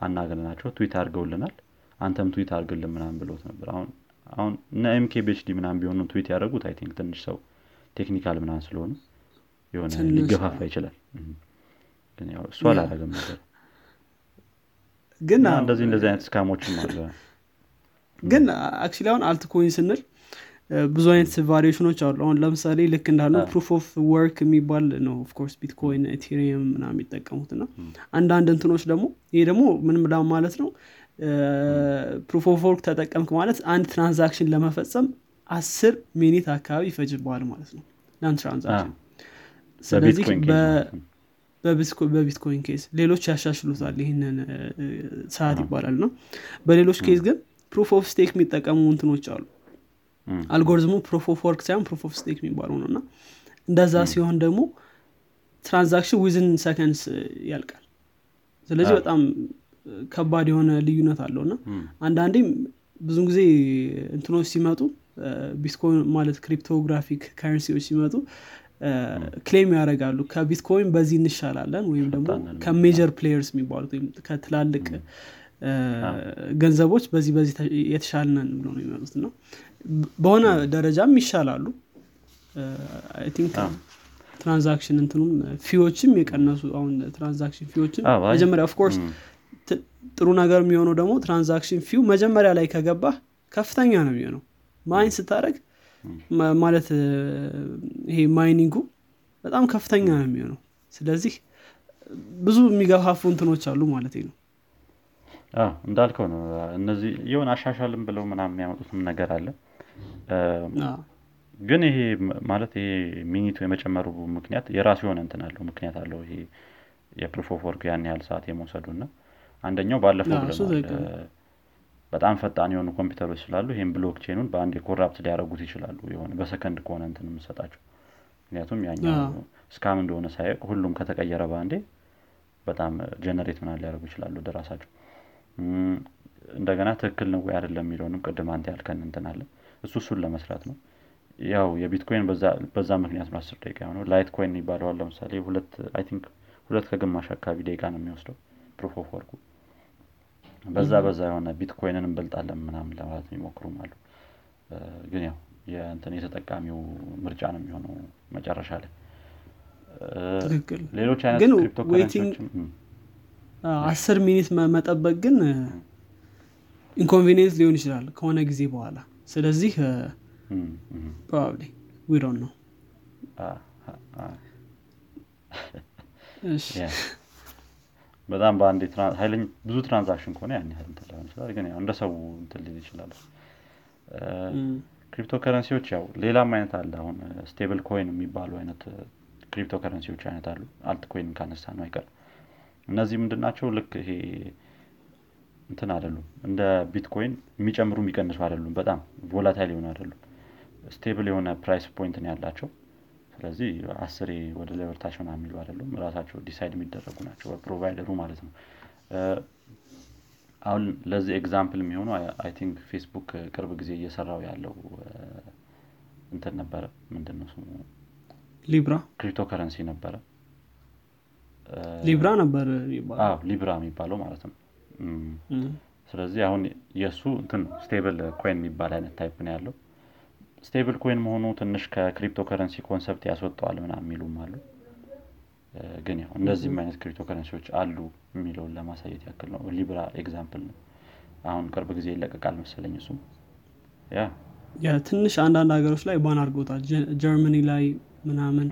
አናገርናቸው ትዊት አድርገውልናል። አንተም ትዊት አድርግልን ምናምን ብሎት ነበር። አሁን አሁን እነ MKBHD ምናምን ቢሆኑ ትዊት ያደረጉት I think ትንሽ ሰው technical ምናምን ስለሆኑ የሆነ ሊገፋፋ ይችላል። እሱ አላረገም ነበር። ግን እንደዚህ እንደዚህ አይነት scam ኦችም አለ ግን actually አሁን altcoin ስንል ብዙ አይነት variation ኦች አሉ። አሁን ለምሳሌ ልክ እንዳለው proof of work የሚባል ነው of course ቢትኮይን Ethereum ምና የሚጠቀሙት እና አንዳንድ እንትኖች ደግሞ ይሄ ደግሞ ምንም ዳ ማለት ነው proof of work ተጠቀምክ ማለት አንድ transaction ለመፈጸም አስር minute አካባቢ ይፈጅበዋል ማለት ነው። ለአንድ transaction ስለዚህ በቢትኮይን case ሌሎች ያሻሽሉታል ይህንን ሰዓት ይባላል ነው በሌሎች case ግን proof of stake የሚጠቀሙ እንትኖች አሉ። algorithm ኡ proof of work ሳይሆን proof of stake የሚባለው ነው። እና እንደዛ ሲሆን ደግሞ transaction within seconds ያልቃል። ስለዚህ በጣም ከባድ የሆነ ልዩነት አለው። እና አንዳንዴም ብዙ ጊዜ እንትኖች ሲመጡ ቢትኮይን ማለት cryptographic currency ዎች ሲመጡ claim ያደርጋሉ። ከቢትኮይን በዚህ እንሻላለን ወይም ደግሞ ከ major players የሚባሉት ወይም ከትላልቅ ገንዘቦች በዚህ በዚህ የተሻልነን ብሎ ነው የሚመጡት ነው በሆነ ደረጃም ይሻላሉ። Think transaction እንትኑም fee ዎችም የቀነሱ አሁን transaction fee ዎችም መጀመሪያ of course ጥሩ ነገር የሚሆነው ደግሞ transaction fee ው መጀመሪያ ላይ ከገባ ከፍተኛ ነው የሚሆነው። mine ስታደረግ ማለት ይሄ mining ኡ በጣም ከፍተኛ ነው የሚሆነው። ስለዚህ ብዙ የሚገፋፉ እንትኖች አሉ ማለት ነው እንዳልከው ነው። እነዚህ የሆን አሻሻልም ብለው ምናምን የሚያመጡትም ነገር አለ። ግን ይሄ ማለት ይሄ minute ኡ የመጨመሩ ምክንያት የራሱ የሆነ እንትን አለው ምክንያት አለው ይሄ የ proof of work ያን ያህል ሰዓት የመውሰዱ እና አንደኛው ባለፈው ብለናል በጣም ፈጣን የሆኑ ኮምፒውተሮች ስላሉ ይህም blockchain ኑን በአንድ corrupt ሊያደረጉት ይችላሉ። የሆነ በሰከንድ ከሆነ እንትን የምሰጣቸው። ምክንያቱም ያኛው scam እንደሆነ ሳያውቅ ሁሉም ከተቀየረ በአንዴ በጣም generate ምና ሊያደርጉ ይችላሉ ወደ ራሳቸው እንደገና ትክክል ነው ወይ አይደለም የሚለውንም ቅድም አንተ ያልከን እንትን አለ። እሱ እሱን ለመስራት ነው። ያው የቢትኮይን በዛ ምክንያት ነው አስር ደቂቃ የሆነው። Litecoin ይባለዋል ለምሳሌ ሁለት I think ሁለት ከግማሽ አካባቢ ደቂቃ ነው የሚወስደው proof of work ኡ። በዛ በዛ የሆነ ቢትኮይንን እንበልጣለን ምናምን ለማለት የሚሞክሩም አሉ። ግን ያው የእንትን የተጠቃሚው ምርጫ ነው የሚሆነው መጨረሻ ላይ። ሌሎች አይነት crypto አስር minute መጠበቅ ግን inconvenience ሊሆን ይችላል ከሆነ ጊዜ በኋላ። ስለዚህ probably ዊዶን ነው በጣም በአንድ ኃይለኝ ብዙ transaction ከሆነ ያን ያህል እንትን ላይሆን ይችላል ግን እንደ ሰው እንትን ሊል ይችላል። ክሪፕቶ ከረንሲዎች ያው ሌላም አይነት አለ አሁን stable coin የሚባሉ አይነት ክሪፕቶ ከረንሲዎች አይነት አሉ። altcoin ካነሳ ነው አይቀር እነዚህ ምንድን ናቸው? ልክ ይሄ እንትን አይደሉም። እንደ ቢትኮይን የሚጨምሩ የሚቀንሱ አይደሉም። በጣም volatile የሆኑ አይደሉም። stable የሆነ price point ነው ያላቸው። ስለዚህ አስሬ ወደ ላይ ወደ ታች ምና የሚሉ አይደሉም። ራሳቸው decide የሚደረጉ ናቸው። በ provider ኡ ማለት ነው። አሁን ለዚህ example የሚሆኑ I think ፌስቡክ ቅርብ ጊዜ እየሰራው ያለው እንትን ነበረ። ምንድን ነው ስሙ? ሊብራ? ክሪፕቶ ከረንሲ ነበረ ሊብራ ነበር ሊብራ የሚባለው ማለት ነው። ስለዚህ አሁን የእሱ እንትን stable coin የሚባል አይነት type ነው ያለው። stable coin መሆኑ ትንሽ ከ cryptocurrency concept ያስወጠዋል ምና የሚሉም አሉ። ግን ያው እንደዚህም አይነት ክሪፕቶ ከረንሲዎች አሉ የሚለውን ለማሳየት ያክል ነው። ሊብራ example ነው። አሁን ቅርብ ጊዜ ይለቀቃል መሰለኝ እሱም። Yeah። ትንሽ አንዳንድ ሀገሮች ላይ ban አድርጎታል ጀርመኒ ላይ ምናምን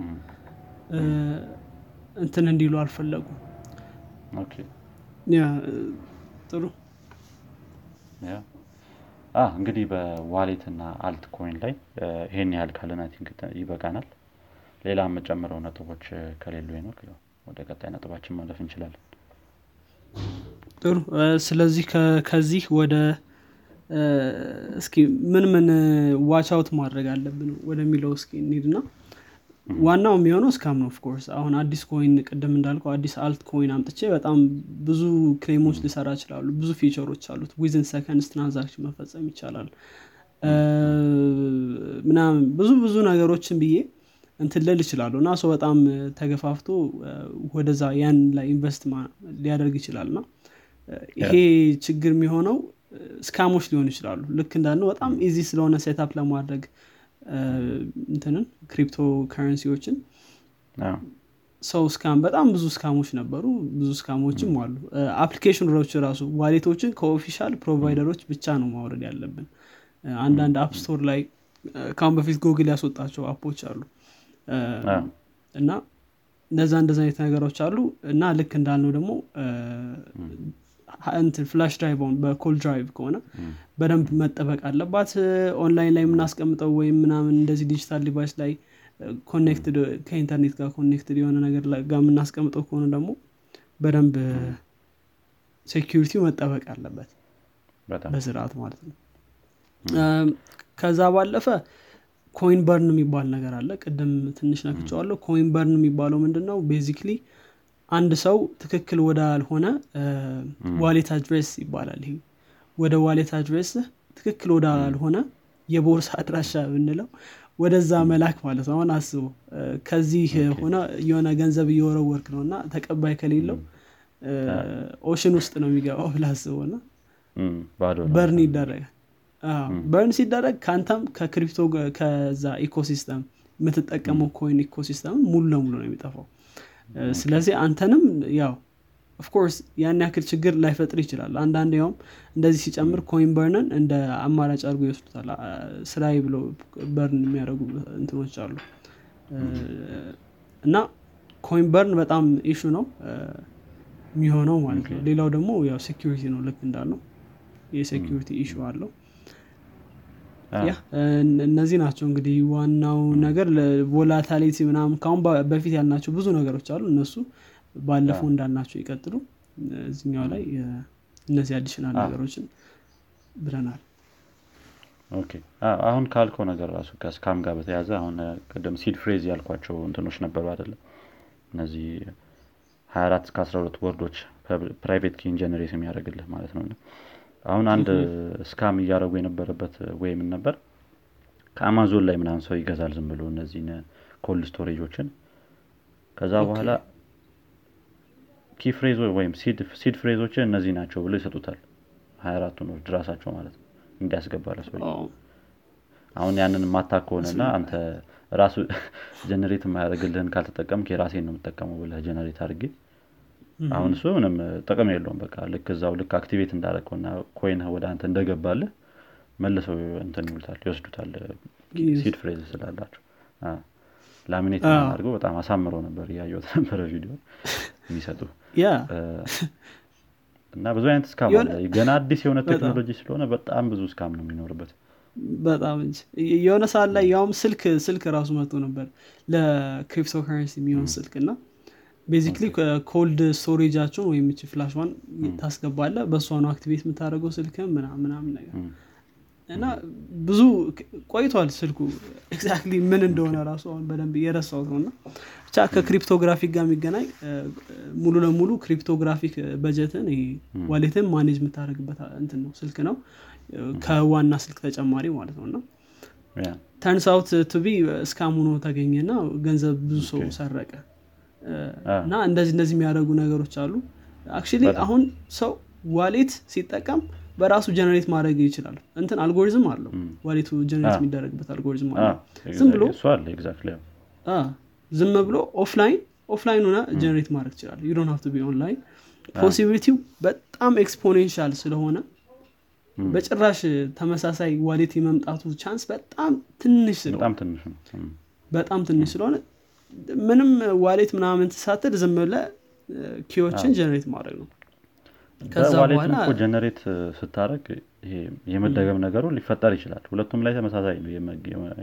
እንትን እንዲሉ አልፈለጉም። ጥሩ። እንግዲህ በ wallet እና altcoin ላይ ይሄን ያህል ካለን ይበቃናል። ሌላ የምጨምረው ነጥቦች ከሌሉ ነው ወደ ቀጣይ ነጥባችን ማለፍ እንችላለን። ጥሩ። ስለዚህ ከዚህ ወደ እስኪ ምን ምን watch out ማድረግ አለብን ወደሚለው እስኪ እንሂድና ዋናው የሚሆነው scam ነው of course አሁን አዲስ coin ቅድም እንዳልከው አዲስ altcoin አምጥቼ በጣም ብዙ claim ኦች ሊሰራ ይችላሉ ብዙ feature ኦች አሉት። Within seconds transaction መፈጸም ይቻላል። ምናምን ብዙ ብዙ ነገሮችን ብዬ እንትን ልል ይችላሉ እና ሰው በጣም ተገፋፍቶ ወደዛ ያን ላይ invest ሊያደርግ ይችላል። እና ይሄ ችግር የሚሆነው scam ኦች ሊሆኑ ይችላሉ። ልክ እንዳልነው በጣም easy ስለሆነ setup ለማድረግ እንትንን ክሪፕቶ ከረንሲዎችን ሰው scam በጣም ብዙ scam ኦች ነበሩ። ብዙ scam ኦችም አሉ። application ኦች ራሱ wallet ኦችን ከ official provider ኦች ብቻ ነው ማውረድ ያለብን። አንዳንድ app store ላይ ካሁን በፊት ጎግል ያስወጣቸው app ኦች አሉ። እና እነዛ እንደዚ አይነት ነገሮች አሉ። እና ልክ እንዳልነው ደግሞ እንትን flash drive በ cold drive ከሆነ በደንብ መጠበቅ አለባት። ኦንላይን ላይ የምናስቀምጠው ወይም ምናምን እንደዚህ digital device ላይ connected ከኢንተርኔት ጋር connected የሆነ ነገር ጋር የምናስቀምጠው ከሆነ ደግሞ በደንብ security ው መጠበቅ አለበት። በስርዓት ማለት ነው። ከዛ ባለፈ coin burn የሚባል ነገር አለ። ቅድም ትንሽ ነክቸዋለሁ coin burn የሚባለው ምንድን ነው basically አንድ ሰው ትክክል ወዳልሆነ wallet address ይባላል ይሄ። ወደ wallet address ትክክል ወዳልሆነ የቦርሳ አድራሻ ብንለው ወደዛ መላክ ማለት ነው። አሁን አስቡ። ከዚህ ሆነ የሆነ ገንዘብ እየወረወርክ ነው እና ተቀባይ ከሌለው ocean ውስጥ ነው የሚገባው ብለህ አስበው እና burn ይደረጋል። burn ሲደረግ ከአንተም ከ crypto ከዛ ecosystem የምትጠቀመው coin ecosystem ሙሉ ለሙሉ ነው የሚጠፋው ስለዚህ አንተንም ያው of course ያን ያክል ችግር ላይፈጥር ይችላል። አንዳንድ ያውም እንደዚህ ሲጨምር coin burn ን እንደ አማራጭ አድርጎ ይወስዱታል። ስራይ ብሎ burn የሚያደርጉ እንትኖች አሉ። እና coin burn በጣም issue ነው። የሚሆነው ማለት ነው። ሌላው ደግሞ ያው security ነው። ልክ እንዳለው የ security issue አለው ያ እነዚህ ናቸው እንግዲህ ዋናው ነገር volatility ምናምን ካሁን በፊት ያልናቸው ብዙ ነገሮች አሉ። እነሱ ባለፈው እንዳልናቸው ይቀጥሉ። እዚኛው ላይ እነዚህ additional ነገሮችን ብለናል። አሁን ካልከው ነገር ራሱ ከ scam ጋር በተያዘ አሁን ቅድም seed phrase ያልኳቸው እንትኖች ነበሩ አይደለም እነዚህ 24 እስከ 12 word ኦች private key ን generate የሚያደርግልህ ማለት ነው አሁን አንድ scam እያደረጉ የነበረበት ወይ ምን ነበር? ከአማዞን ላይ ምናምን ሰው ይገዛል ዝም ብሎ እነዚህን cold storage ኦችን ከዛ በኋላ key phrase ወይም seed phrase ኦችን እነዚህ ናቸው ብሎ ይሰጡታል። ሀያ አራቱን word ራሳቸው ማለት ነው። እንዲያስገባለ ሰው አሁን ያንን ማታ ከሆነና አንተ ራሱ <laughs> generate የማያደርግልህን ካልተጠቀምክ የራሴን ነው የምጠቀመው ብለህ generate አድርጌ አሁን እሱ ምንም ጥቅም የለውም። በቃ ልክ እዛው ልክ activate እንዳደረግከውና coin ወደ አንተ እንደገባልህ መልሰው እንትን ይሉታል ይወስዱታል seed phrase ስላላቸው። laminate አድርገው በጣም አሳምረው ነበር እያየት <laughs> ነበረ ቪዲዮ የሚሰጡ። እና ብዙ አይነት scam አለ። ገና አዲስ የሆነ ቴክኖሎጂ ስለሆነ በጣም ብዙ scam ነው የሚኖርበት። በጣም እንጂ የሆነ ሰዓት ላይ ያውም ስልክ ስልክ ራሱ መጥቶ ነበር ለክሪፕቶ ከረንሲ የሚሆን ስልክ እና basically cold storage ኣቸውን ወይም ች flash ዋን ታስገባለ በእሷ ነው activate የምታደርገው ስልክ ምናምን ነገር እና ብዙ ቆይቷል ስልኩ exactly ምን እንደሆነ ራሱ አሁን በደንብ የረሳውት ነው። እና ብቻ ከ cryptographic ጋር የሚገናኝ ሙሉ ለሙሉ cryptographic በጀትን wallet ን manage የምታደርግበት እንትን ነው ስልክ ነው። ከዋና ስልክ ተጨማሪ ማለት ነው። እና turns out to be scam ሆኖ ተገኘ እና ገንዘብ ብዙ ሰው ሰረቀ እና እንደዚህ እንደዚህ የሚያደርጉ ነገሮች አሉ። actually አሁን ሰው wallet ሲጠቀም በራሱ generate ማድረግ ይችላል። እንትን አልጎሪዝም አለው። wallet ኡ generate የሚደረግበት አልጎሪዝም አለ ዝም ብሎ ዝም ብሎ offline offline ሆነ generate ማድረግ ይችላል። you don't be online possibility ው በጣም exponential ስለሆነ በጭራሽ ተመሳሳይ wallet የመምጣቱ chance በጣም ትንሽ ስለሆነ በጣም ትንሽ ስለሆነ ምንም wallet ምናምን ትሳትል ዝም ብለ key ዎችን generate ማድረግ ነው። ከዛ በኋላ generate ስታደረግ የመደገም ነገሩ ሊፈጠር ይችላል። ሁለቱም ላይ ተመሳሳይ ነው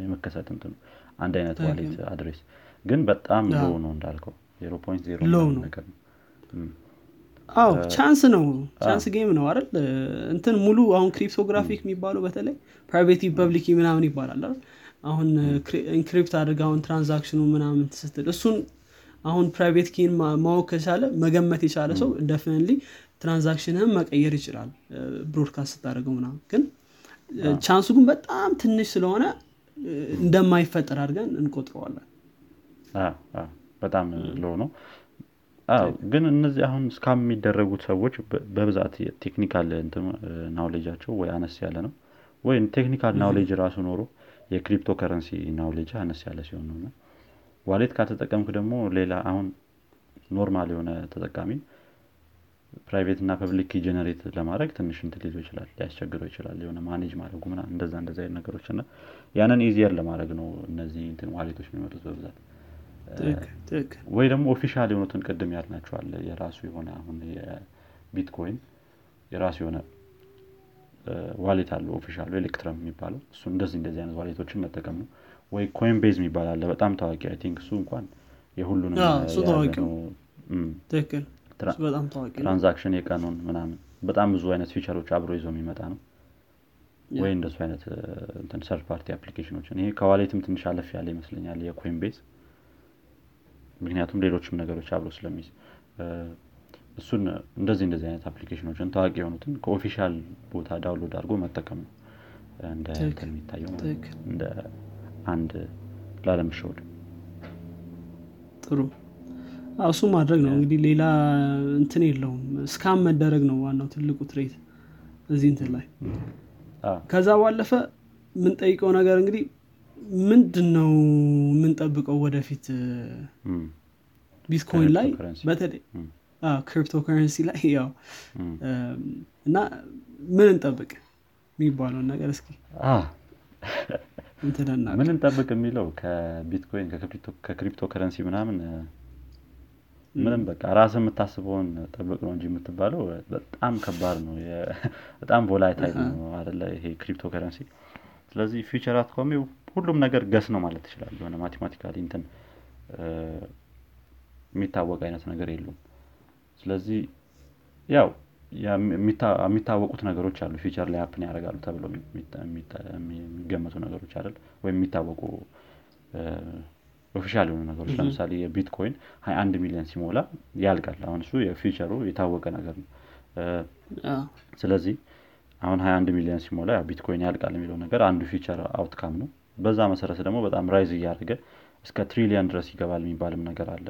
የመከሰት እንት ነው አንድ አይነት wallet address። ግን በጣም low ነው እንዳልከው። zero point zero ነገር ነው። አዎ chance ነው። chance game ነው አይደል? እንትን ሙሉ አሁን cryptographic የሚባለው በተለይ private public ምናምን ይባላል አይደል አሁን encrypt አድርግ አሁን transaction ኑ ምናምን ስትል እሱን አሁን private key ን ማወቅ ከቻለ መገመት የቻለ ሰው definitely transaction ህን መቀየር ይችላል broadcast ስታደርገው ምናምን። ግን chance ኡ ግን በጣም ትንሽ ስለሆነ እንደማይፈጠር አድርገን እንቆጥረዋለን። በጣም low ነው። ግን እነዚህ አሁን scam የሚደረጉት ሰዎች በብዛት technical knowledge ኣቸው ወይ አነስ ያለ ነው? ወይ technical knowledge ራሱ ኖሮ የ cryptocurrency knowledge አነስ ያለ ሲሆን ነው wallet ካልተጠቀምክ ደግሞ ሌላ አሁን normal የሆነ ተጠቃሚ private እና public generate ለማድረግ ትንሽ እንት ሊዞ ይችላል ሊያስቸግረው ይችላል የሆነ manage ማድረጉ ምና እንደዛ እንደዚ አይነት ነገሮች እና ያንን easier ለማድረግ ነው እነዚህ እንትን wallet ኦች የሚመጡት በብዛት። ወይ ደግሞ official የሆኑትን ቅድም ያልናቸዋል የራሱ የሆነ አሁን የቢትኮይን የራሱ የሆነ wallet አለው official ኡ Electrum የሚባለው። እሱ እንደዚህ እንደዚህ አይነት wallet ኦችን መጠቀም ነው። ወይ Coinbase የሚባል አለ በጣም ታዋቂ I think እሱ እንኳን የሁሉንም transaction የቀኑን ምናምን በጣም ብዙ አይነት feature ኦች አብሮ ይዞ የሚመጣ ነው። ወይ እንደሱ አይነት third party application ኦችን ይሄ ከ wallet ም ትንሽ አለፍ ያለ ይመስለኛል የ Coinbase ምክንያቱም ሌሎችም ነገሮች አብሮ ስለሚይዝ እሱን እንደዚህ እንደዚህ አይነት application ኦችን ታዋቂ የሆኑትን ከ official ቦታ download አድርጎ መጠቀም ነው። እንደ የሚታየው እንደ አንድ ላለመሸወድ ጥሩ። እሱ ማድረግ ነው። እንግዲህ ሌላ እንትን የለውም። scam መደረግ ነው ዋናው ትልቁ threat እዚህ እንትን ላይ። ከዛ ባለፈ የምንጠይቀው ነገር እንግዲህ ምንድን ነው የምንጠብቀው ወደፊት? ቢትኮይን ላይ በተለይ ክሪፕቶ ከረንሲ ላይ <laughs> ያው እና ምን እንጠብቅ የሚባለውን ነገር እስኪ ምን እንጠብቅ የሚለው ከ Bitcoin ከ crypto- currency ምናምን ምንም በቃ ራስ የምታስበውን ጠብቅ ነው እንጂ የምትባለው በጣም ከባድ ነው። <laughs> በጣም volatile ነው አደለ ይሄ ክሪፕቶ ከረንሲ ስለዚህ future outcome ው ሁሉም ነገር guess ነው ማለት ትችላል የሆነ mathematically እንትን የሚታወቅ አይነት ነገር የሉም ስለዚህ ያው የሚታ- የሚታወቁት ነገሮች አሉ። future ላይ happen ያደርጋሉ ተብሎ የሚገመቱ ነገሮች አይደል? ወይም የሚታወቁ official የሆኑ ነገሮች ለምሳሌ የቢትኮይን 21 ሚሊዮን ሲሞላ ያልቃል። አሁን እሱ የ future ኡ የታወቀ ነገር ነው። ስለዚህ አሁን 21 ሚሊዮን ሲሞላ ቢትኮይን ያልቃል የሚለው ነገር አንዱ future outcome ነው። በዛ መሰረት ደግሞ በጣም rise እያደረገ እስከ ትሪሊየን ድረስ ይገባል የሚባልም ነገር አለ።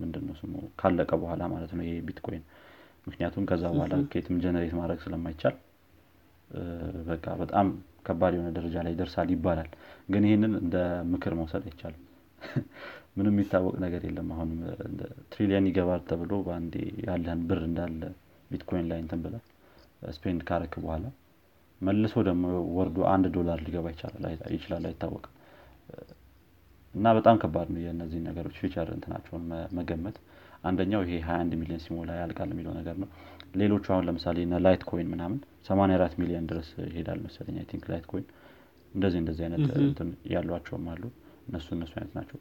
ምንድን ነው ስሙ? ካለቀ በኋላ ማለት ነው ይሄ ቢትኮይን። ምክንያቱም ከዛ በኋላ ከየትም generate ማድረግ ስለማይቻል። በቃ በጣም ከባድ የሆነ ደረጃ ላይ ይደርሳል ይባላል። ግን ይህንን እንደ ምክር መውሰድ አይቻልም። <laughs> ምንም የሚታወቅ ነገር የለም። እንደ ትሪሊየን ይገባል ተብሎ በአንዴ ያለህን ብር እንዳለ ቢትኮይን ላይ እንትን ብለህ spend ካረክ በኋላ መልሶ ደግሞ ወርዶ አንድ ዶላር ሊገባ ይችላል አይታወቅም እና በጣም ከባድ ነው የእነዚህ ነገሮች future እንትናቸውን መገመት። አንደኛው ይሄ 21 ሚሊዮን ሲሞላ ያልቃል የሚለው ነገር ነው። ሌሎቹ አሁን ለምሳሌ እነ Litecoin ምናምን 84 ሚሊዮን ድረስ ይሄዳል መሰለኝ I think Litecoin እንደዚህ እንደዚህ አይነት እንትን ያሏቸውም አሉ። እነሱ እነሱ አይነት ናቸው።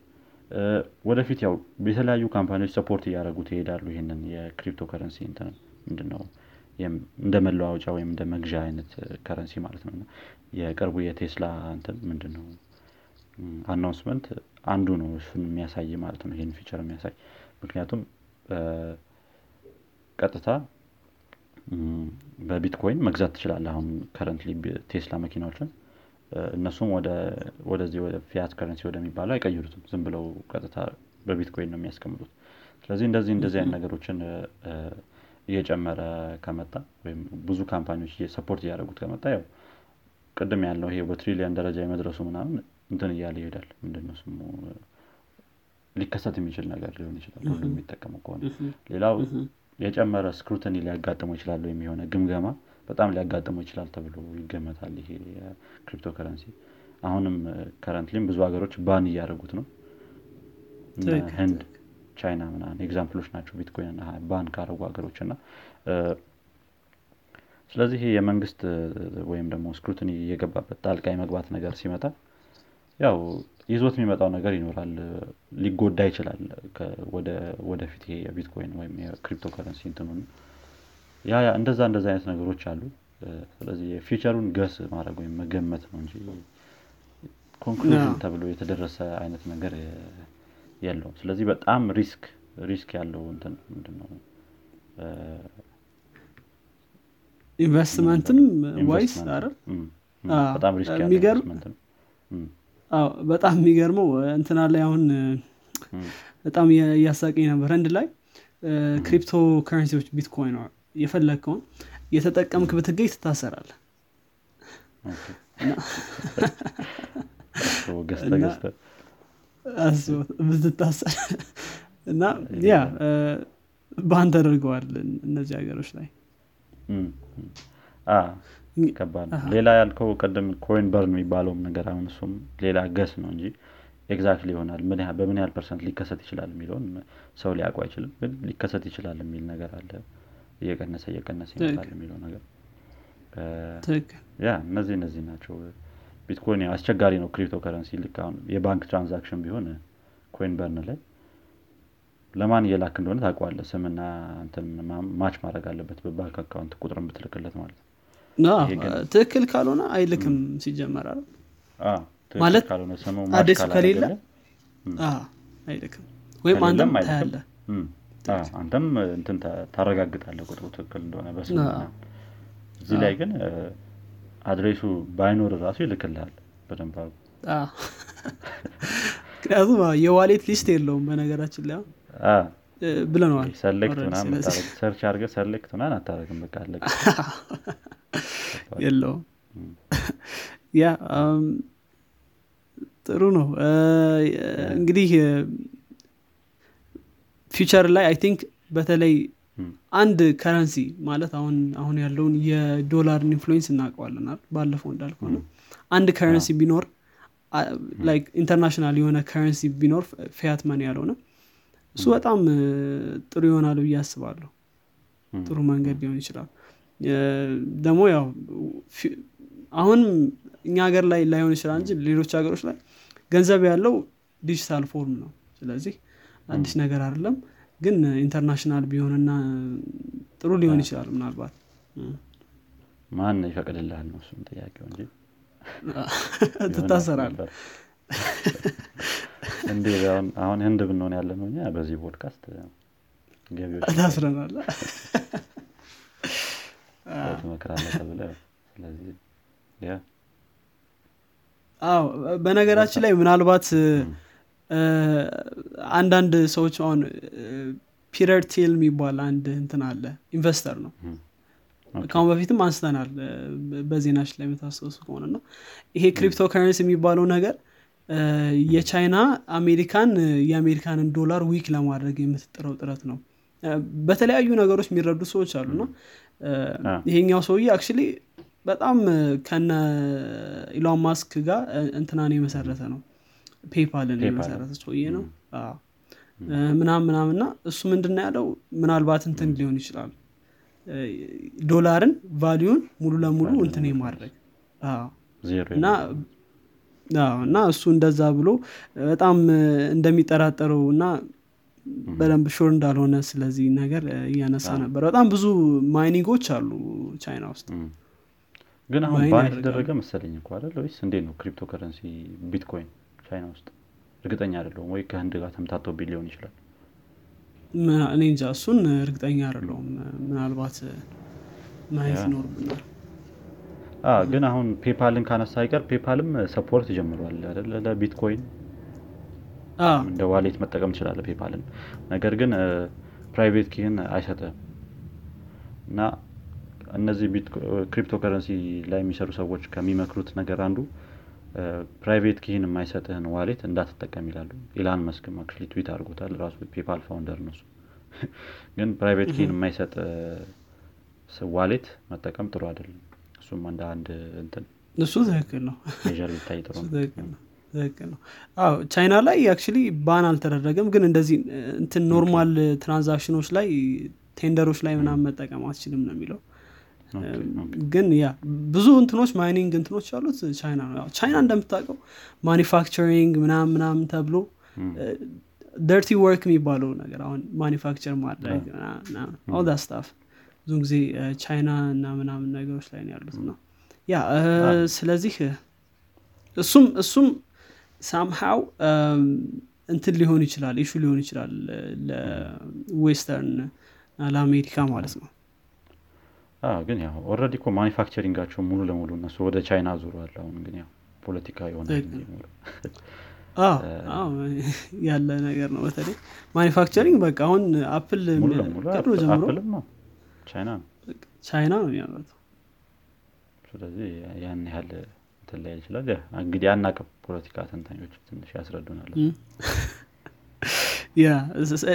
ወደፊት ያው የተለያዩ company ዎች support እያደረጉት ይሄዳሉ ይህንን የ crypto currency እንትን ምንድን ነው የም- እንደ መለዋወጫ ወይም እንደ መግዣ አይነት currency ማለት ነው። እና የቅርቡ የቴስላ እንትን ምንድን ነው announcement አንዱ ነው እሱን የሚያሳይ ማለት ነው ይህን future የሚያሳይ። ምክንያቱም ቀጥታ በቢትኮይን መግዛት ትችላለህ። አሁን currently ቴስላ መኪናዎችን እነሱም ወደ ወደዚህ ወደ fiat currency ወደሚባለው አይቀይሩትም። ዝም ብለው ቀጥታ በቢትኮይን ነው የሚያስቀምጡት። ስለዚህ እንደዚህ እንደዚህ አይነት ነገሮችን እየጨመረ ከመጣ ወይም ብዙ company ዎች support እያደረጉት ከመጣ ያው ቅድም ያለው ይሄ በትሪሊየን ደረጃ የመድረሱ ምናምን እንትን እያለ ይሄዳል። ምንድነው ስሙ? ሊከሰት የሚችል ነገር ሊሆን ይችላል ሁሉም የሚጠቀመው ከሆነ። ሌላው የጨመረ scrutiny ሊያጋጥመው ይችላል ወይም የሆነ ግምገማ በጣም ሊያጋጥመው ይችላል ተብሎ ይገመታል ይሄ የ crypto currency አሁንም currently ም ብዙ ሀገሮች ban እያደረጉት ነው። ህንድ ቻይና ምናምን example ኦች ናቸው ቢትኮይን ban ካደረጉ ሀገሮች እና ስለዚህ ይሄ የመንግስት ወይም ደግሞ scrutiny እየገባበት ጣልቃ የመግባት ነገር ሲመጣ ያው ይዞት የሚመጣው ነገር ይኖራል ሊጎዳ ይችላል ወደፊት ይሄ የቢትኮይን ወይም የ crypto currency እንትኑን። yeah yeah እንደዛ እንደዛ አይነት ነገሮች አሉ። ስለዚህ የ future ኡን guess ማድረግ ወይም መገመት ነው እንጂ conclusion ተብሎ የተደረሰ አይነት ነገር የለውም። ስለዚህ በጣም risk risk ያለው እንትን ምንድን ነው እ፣ investment wise አይደል? በጣም risk ያለው ኢንቨስትመንት ነው አዎ በጣም የሚገርመው እንትና ላይ አሁን በጣም እያ- እያሳቀኝ ነበር። ህንድ ላይ crypto currency ዎች ቢትኮይን የፈለግከውን የተጠቀምክ ብትገኝ ትታሰራል <laughs> ብትታሰር <laughs> እና yeah ban ተደርገዋል እነዚህ ሀገሮች ላይ ከባድ ነው። ሌላ ያልከው ቅድም coin burn የሚባለውም ነገር አሁን እሱም ሌላ guess ነው እንጂ exactly ይሆናል። በምን ያህል percent ሊከሰት ይችላል የሚለውን ሰው ሊያውቁ አይችልም። ግን ሊከሰት ይችላል የሚል ነገር አለ። እየቀነሰ እየቀነሰ ይመጣል የሚለው ነገር። yeah እነዚህ እነዚህ ናቸው። ቢትኮይን አስቸጋሪ ነው crypto currency ልክ አሁን የባንክ transaction ቢሆን coin burn ላይ ለማን እየላክ እንደሆነ ታውቀዋለህ? ስምና match ማድረግ አለበት በባንክ account ቁጥርን ብትልክለት ማለት ነው ትክክል ካልሆነ አይልክም ሲጀመር ማለት address ኡ ከሌለ? አይልክም። ወይም አንተም አዎ፣ አንተም እንትን ታ- ታረጋግጣለህ ቁጥሩ ትክክል እንደሆነ ምናምን። እዚህ ላይ ግን address ኡ ባይኖር ራሱ ይልክልሃል በደንብ <laughs> ምክንያቱም የ wallet list የለውም በነገራችን ላይ ብለነዋል። select ምናምን search አድርገህ select ምናምን አታደርግም። በቃ አለቀ። የለውም። yeah ጥሩ ነው። እንግዲህ future ላይ I think በተለይ አንድ currency ማለት አሁን አሁን ያለውን የዶላርን influence እናውቀዋለን አይደል? ባለፈው እንዳልከው ነው። አንድ currency ቢኖር international የሆነ currency ቢኖር fiat መን ያልሆነ እሱ በጣም ጥሩ ይሆናል ብዬ አስባለሁ። ጥሩ መንገድ ሊሆን ይችላል። ደግሞ ያው ፊ- አሁን እኛ ሀገር ላይ ላይሆን ይችላል እንጂ ሌሎች ሀገሮች ላይ ገንዘብ ያለው digital form ነው። ስለዚህ አዲስ ነገር አይደለም። ግን international ቢሆንና ጥሩ ሊሆን ይችላል ምናልባት። ማን ይፈቅድልሃል ነው እሱም ጥያቄው እንጂ <laughs> ትታሰራል <laughs> እንዴ አሁን- አሁን ህንድ ብንሆን ያለ ነው እኛ በዚህ ፖድካስት ገቢዎች ታስረናል። ሰው ትመክራለህ ተብለህ ስለዚህ yeah አዎ በነገራችን ላይ ምናልባት አንዳንድ ሰዎች አሁን Peter Thiel የሚባል አንድ እንትን አለ investor ነው። ከአሁን በፊትም አንስተናል። በዜናች ላይ የምታስታውሱ ከሆነ ነው ይሄ crypto currency የሚባለው ነገር የቻይና አሜሪካን የአሜሪካንን ዶላር weak ለማድረግ የምትጥረው ጥረት ነው። በተለያዩ ነገሮች የሚረዱ ሰዎች አሉና እ፣ አ። ይሄኛው ሰውዬ actually በጣም ከነ ኢሎን ማስክ ጋር እንትናን የመሰረተ ነው። ፔፓልን ፔፓል። የመሰረተ ሰውዬ ነው። ምናምን ምናምን እና እሱ ምንድን ነው ያለው? ምናልባት እንትን ሊሆን ይችላል። ዶላርን value ን ሙሉ ለሙሉ እንትን የማድረግ። እና እና እሱ እንደዛ ብሎ በጣም እንደሚጠራጠረው እና በደንብ sure እንዳልሆነ ስለዚህ ነገር እያነሳ ነበር። በጣም ብዙ mining ኦች አሉ ቻይና ውስጥ። ግን አሁን mine ban ያደርጋሉ። የተደረገ መሰለኝ እኮ አይደል ወይስ እንዴት ነው crypto currency ቢትኮይን ቻይና ውስጥ? እርግጠኛ አይደለሁም። ወይ ከህንድ ጋር ተምታቶብኝ ሊሆን ይችላል። እኔ እንጃ እሱን እርግጠኛ አይደለሁም። ምናልባት ማየት ይኖርብናል ግን አሁን ፔፓልን ካነሳ አይቀር ፔፓልም support ጀምሯል አይደል? ለቢትኮይን እንደ wallet መጠቀም ትችላለህ ፔፓልን። ነገር ግን private key ህን አይሰጥም እና እነዚህ crypto currency ላይ የሚሰሩ ሰዎች ከሚመክሩት ነገር አንዱ private key ህን የማይሰጥህን wallet እንዳትጠቀም ይላሉ። ኢሎን ማስክም actually tweet አድርጎታል ራሱ ፔፓል founder ነው እሱ ግን private key ህን የማይሰጥ wallet መጠቀም ጥሩ አይደለም እሱም እንደ አንድ እንትን እሱ ትክክል ነው። ሊታይ ጥሩ ነው። ትክክል ነው። አዎ ቻይና ላይ actually ban አልተደረገም። ግን እንደዚህ እንትን normal transaction ኦች ላይ tender ኦች ላይ ምናምን መጠቀም አትችልም ነው የሚለው። ግን ያ ብዙ እንትኖች mining እንትኖች ያሉት ቻይና ነው። ቻይና እንደምታውቀው manufacturing ምናምን ምናምን ተብሎ dirty work የሚባለው ነገር አሁን manufacture ማድረግ stuff ብዙ ጊዜ ቻይና እና ምናምን ነገሮች ላይ ነው ያሉት ነው። yeah ስለዚህ እሱም እሱም somehow እንትን ሊሆን ይችላል issue ሊሆን ይችላል ለ western ለአሜሪካ ማለት ነው። ግን ያው already እኮ manufacturing ኣቸው ሙሉ ለሙሉ እነሱ ወደ ቻይና ዙሯል አሁን ግን ያው ፖለቲካ የሆነ ያለ ነገር ነው። በተለይ manufacturing በቃ አሁን አፕል ከድሮ ጀምሮ ቻይና ነው? ቻይና ነው የሚያመርተው ስለዚህ ያን ያህል ላይ ይችላል። እንግዲህ አናቅም ፖለቲካ ተንታኞች ትንሽ ያስረዱናል። <laughs> yeah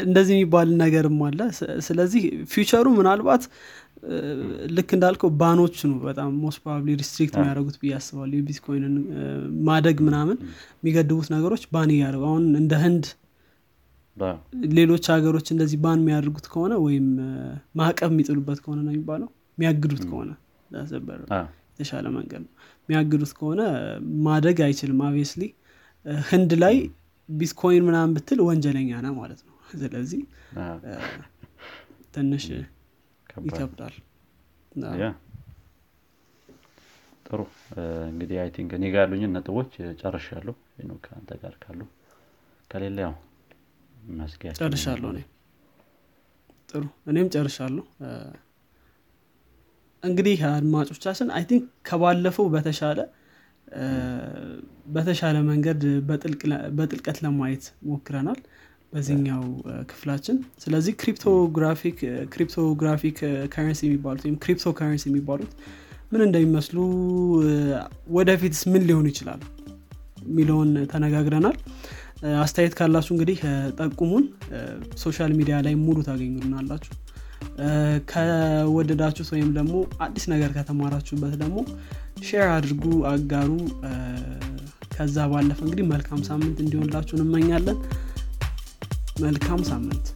እንደዚህ የሚባል ነገርም አለ። ስለዚህ future ኡ ምናልባት ልክ እንዳልከው ban ኦች ነው በጣም most probably restrict የሚያደርጉት ብዬ አስባለሁ። የቢትኮይንን ማደግ ምናምን የሚገድቡት ነገሮች ban እያደረጉ አሁን እንደ ህንድ ሌሎች ሀገሮች እንደዚህ ban የሚያደርጉት ከሆነ ወይም ማዕቀብ የሚጥሉበት ከሆነ ነው የሚባለው? የሚያግዱት ከሆነ አ፣ የተሻለ መንገድ ነው። የሚያግዱት ከሆነ ማደግ አይችልም obviously ህንድ ላይ ቢትኮይን ምናምን ብትል ወንጀለኛ ነህ ማለት ነው። ስለዚህ ትንሽ ይከብዳል። ጥሩ። እንግዲህ I think እኔ ጋር ያሉኝን ነጥቦች ጨርሻለሁ። ከአንተ ጋር ካሉ ከሌለ ያው ጨርሻለሁ እኔ። ጥሩ እኔም ጨርሻለሁ። እንግዲህ አድማጮቻችን I think ከባለፈው በተሻለ በተሻለ መንገድ በጥልቀት ለማየት ሞክረናል በዚህኛው ክፍላችን። ስለዚህ cryptographic cryptographic currency የሚባሉት ወይም crypto currency የሚባሉት ምን እንደሚመስሉ ወደፊትስ ምን ሊሆኑ ይችላል? የሚለውን ተነጋግረናል አስተያየት ካላችሁ እንግዲህ ጠቁሙን። social media ላይ ሙሉ ታገኙልናላችሁ። ከወደዳችሁት ወይም ደግሞ አዲስ ነገር ከተማራችሁበት ደግሞ share አድርጉ አጋሩ። ከዛ ባለፈ እንግዲህ መልካም ሳምንት እንዲሆንላችሁ እንመኛለን። መልካም ሳምንት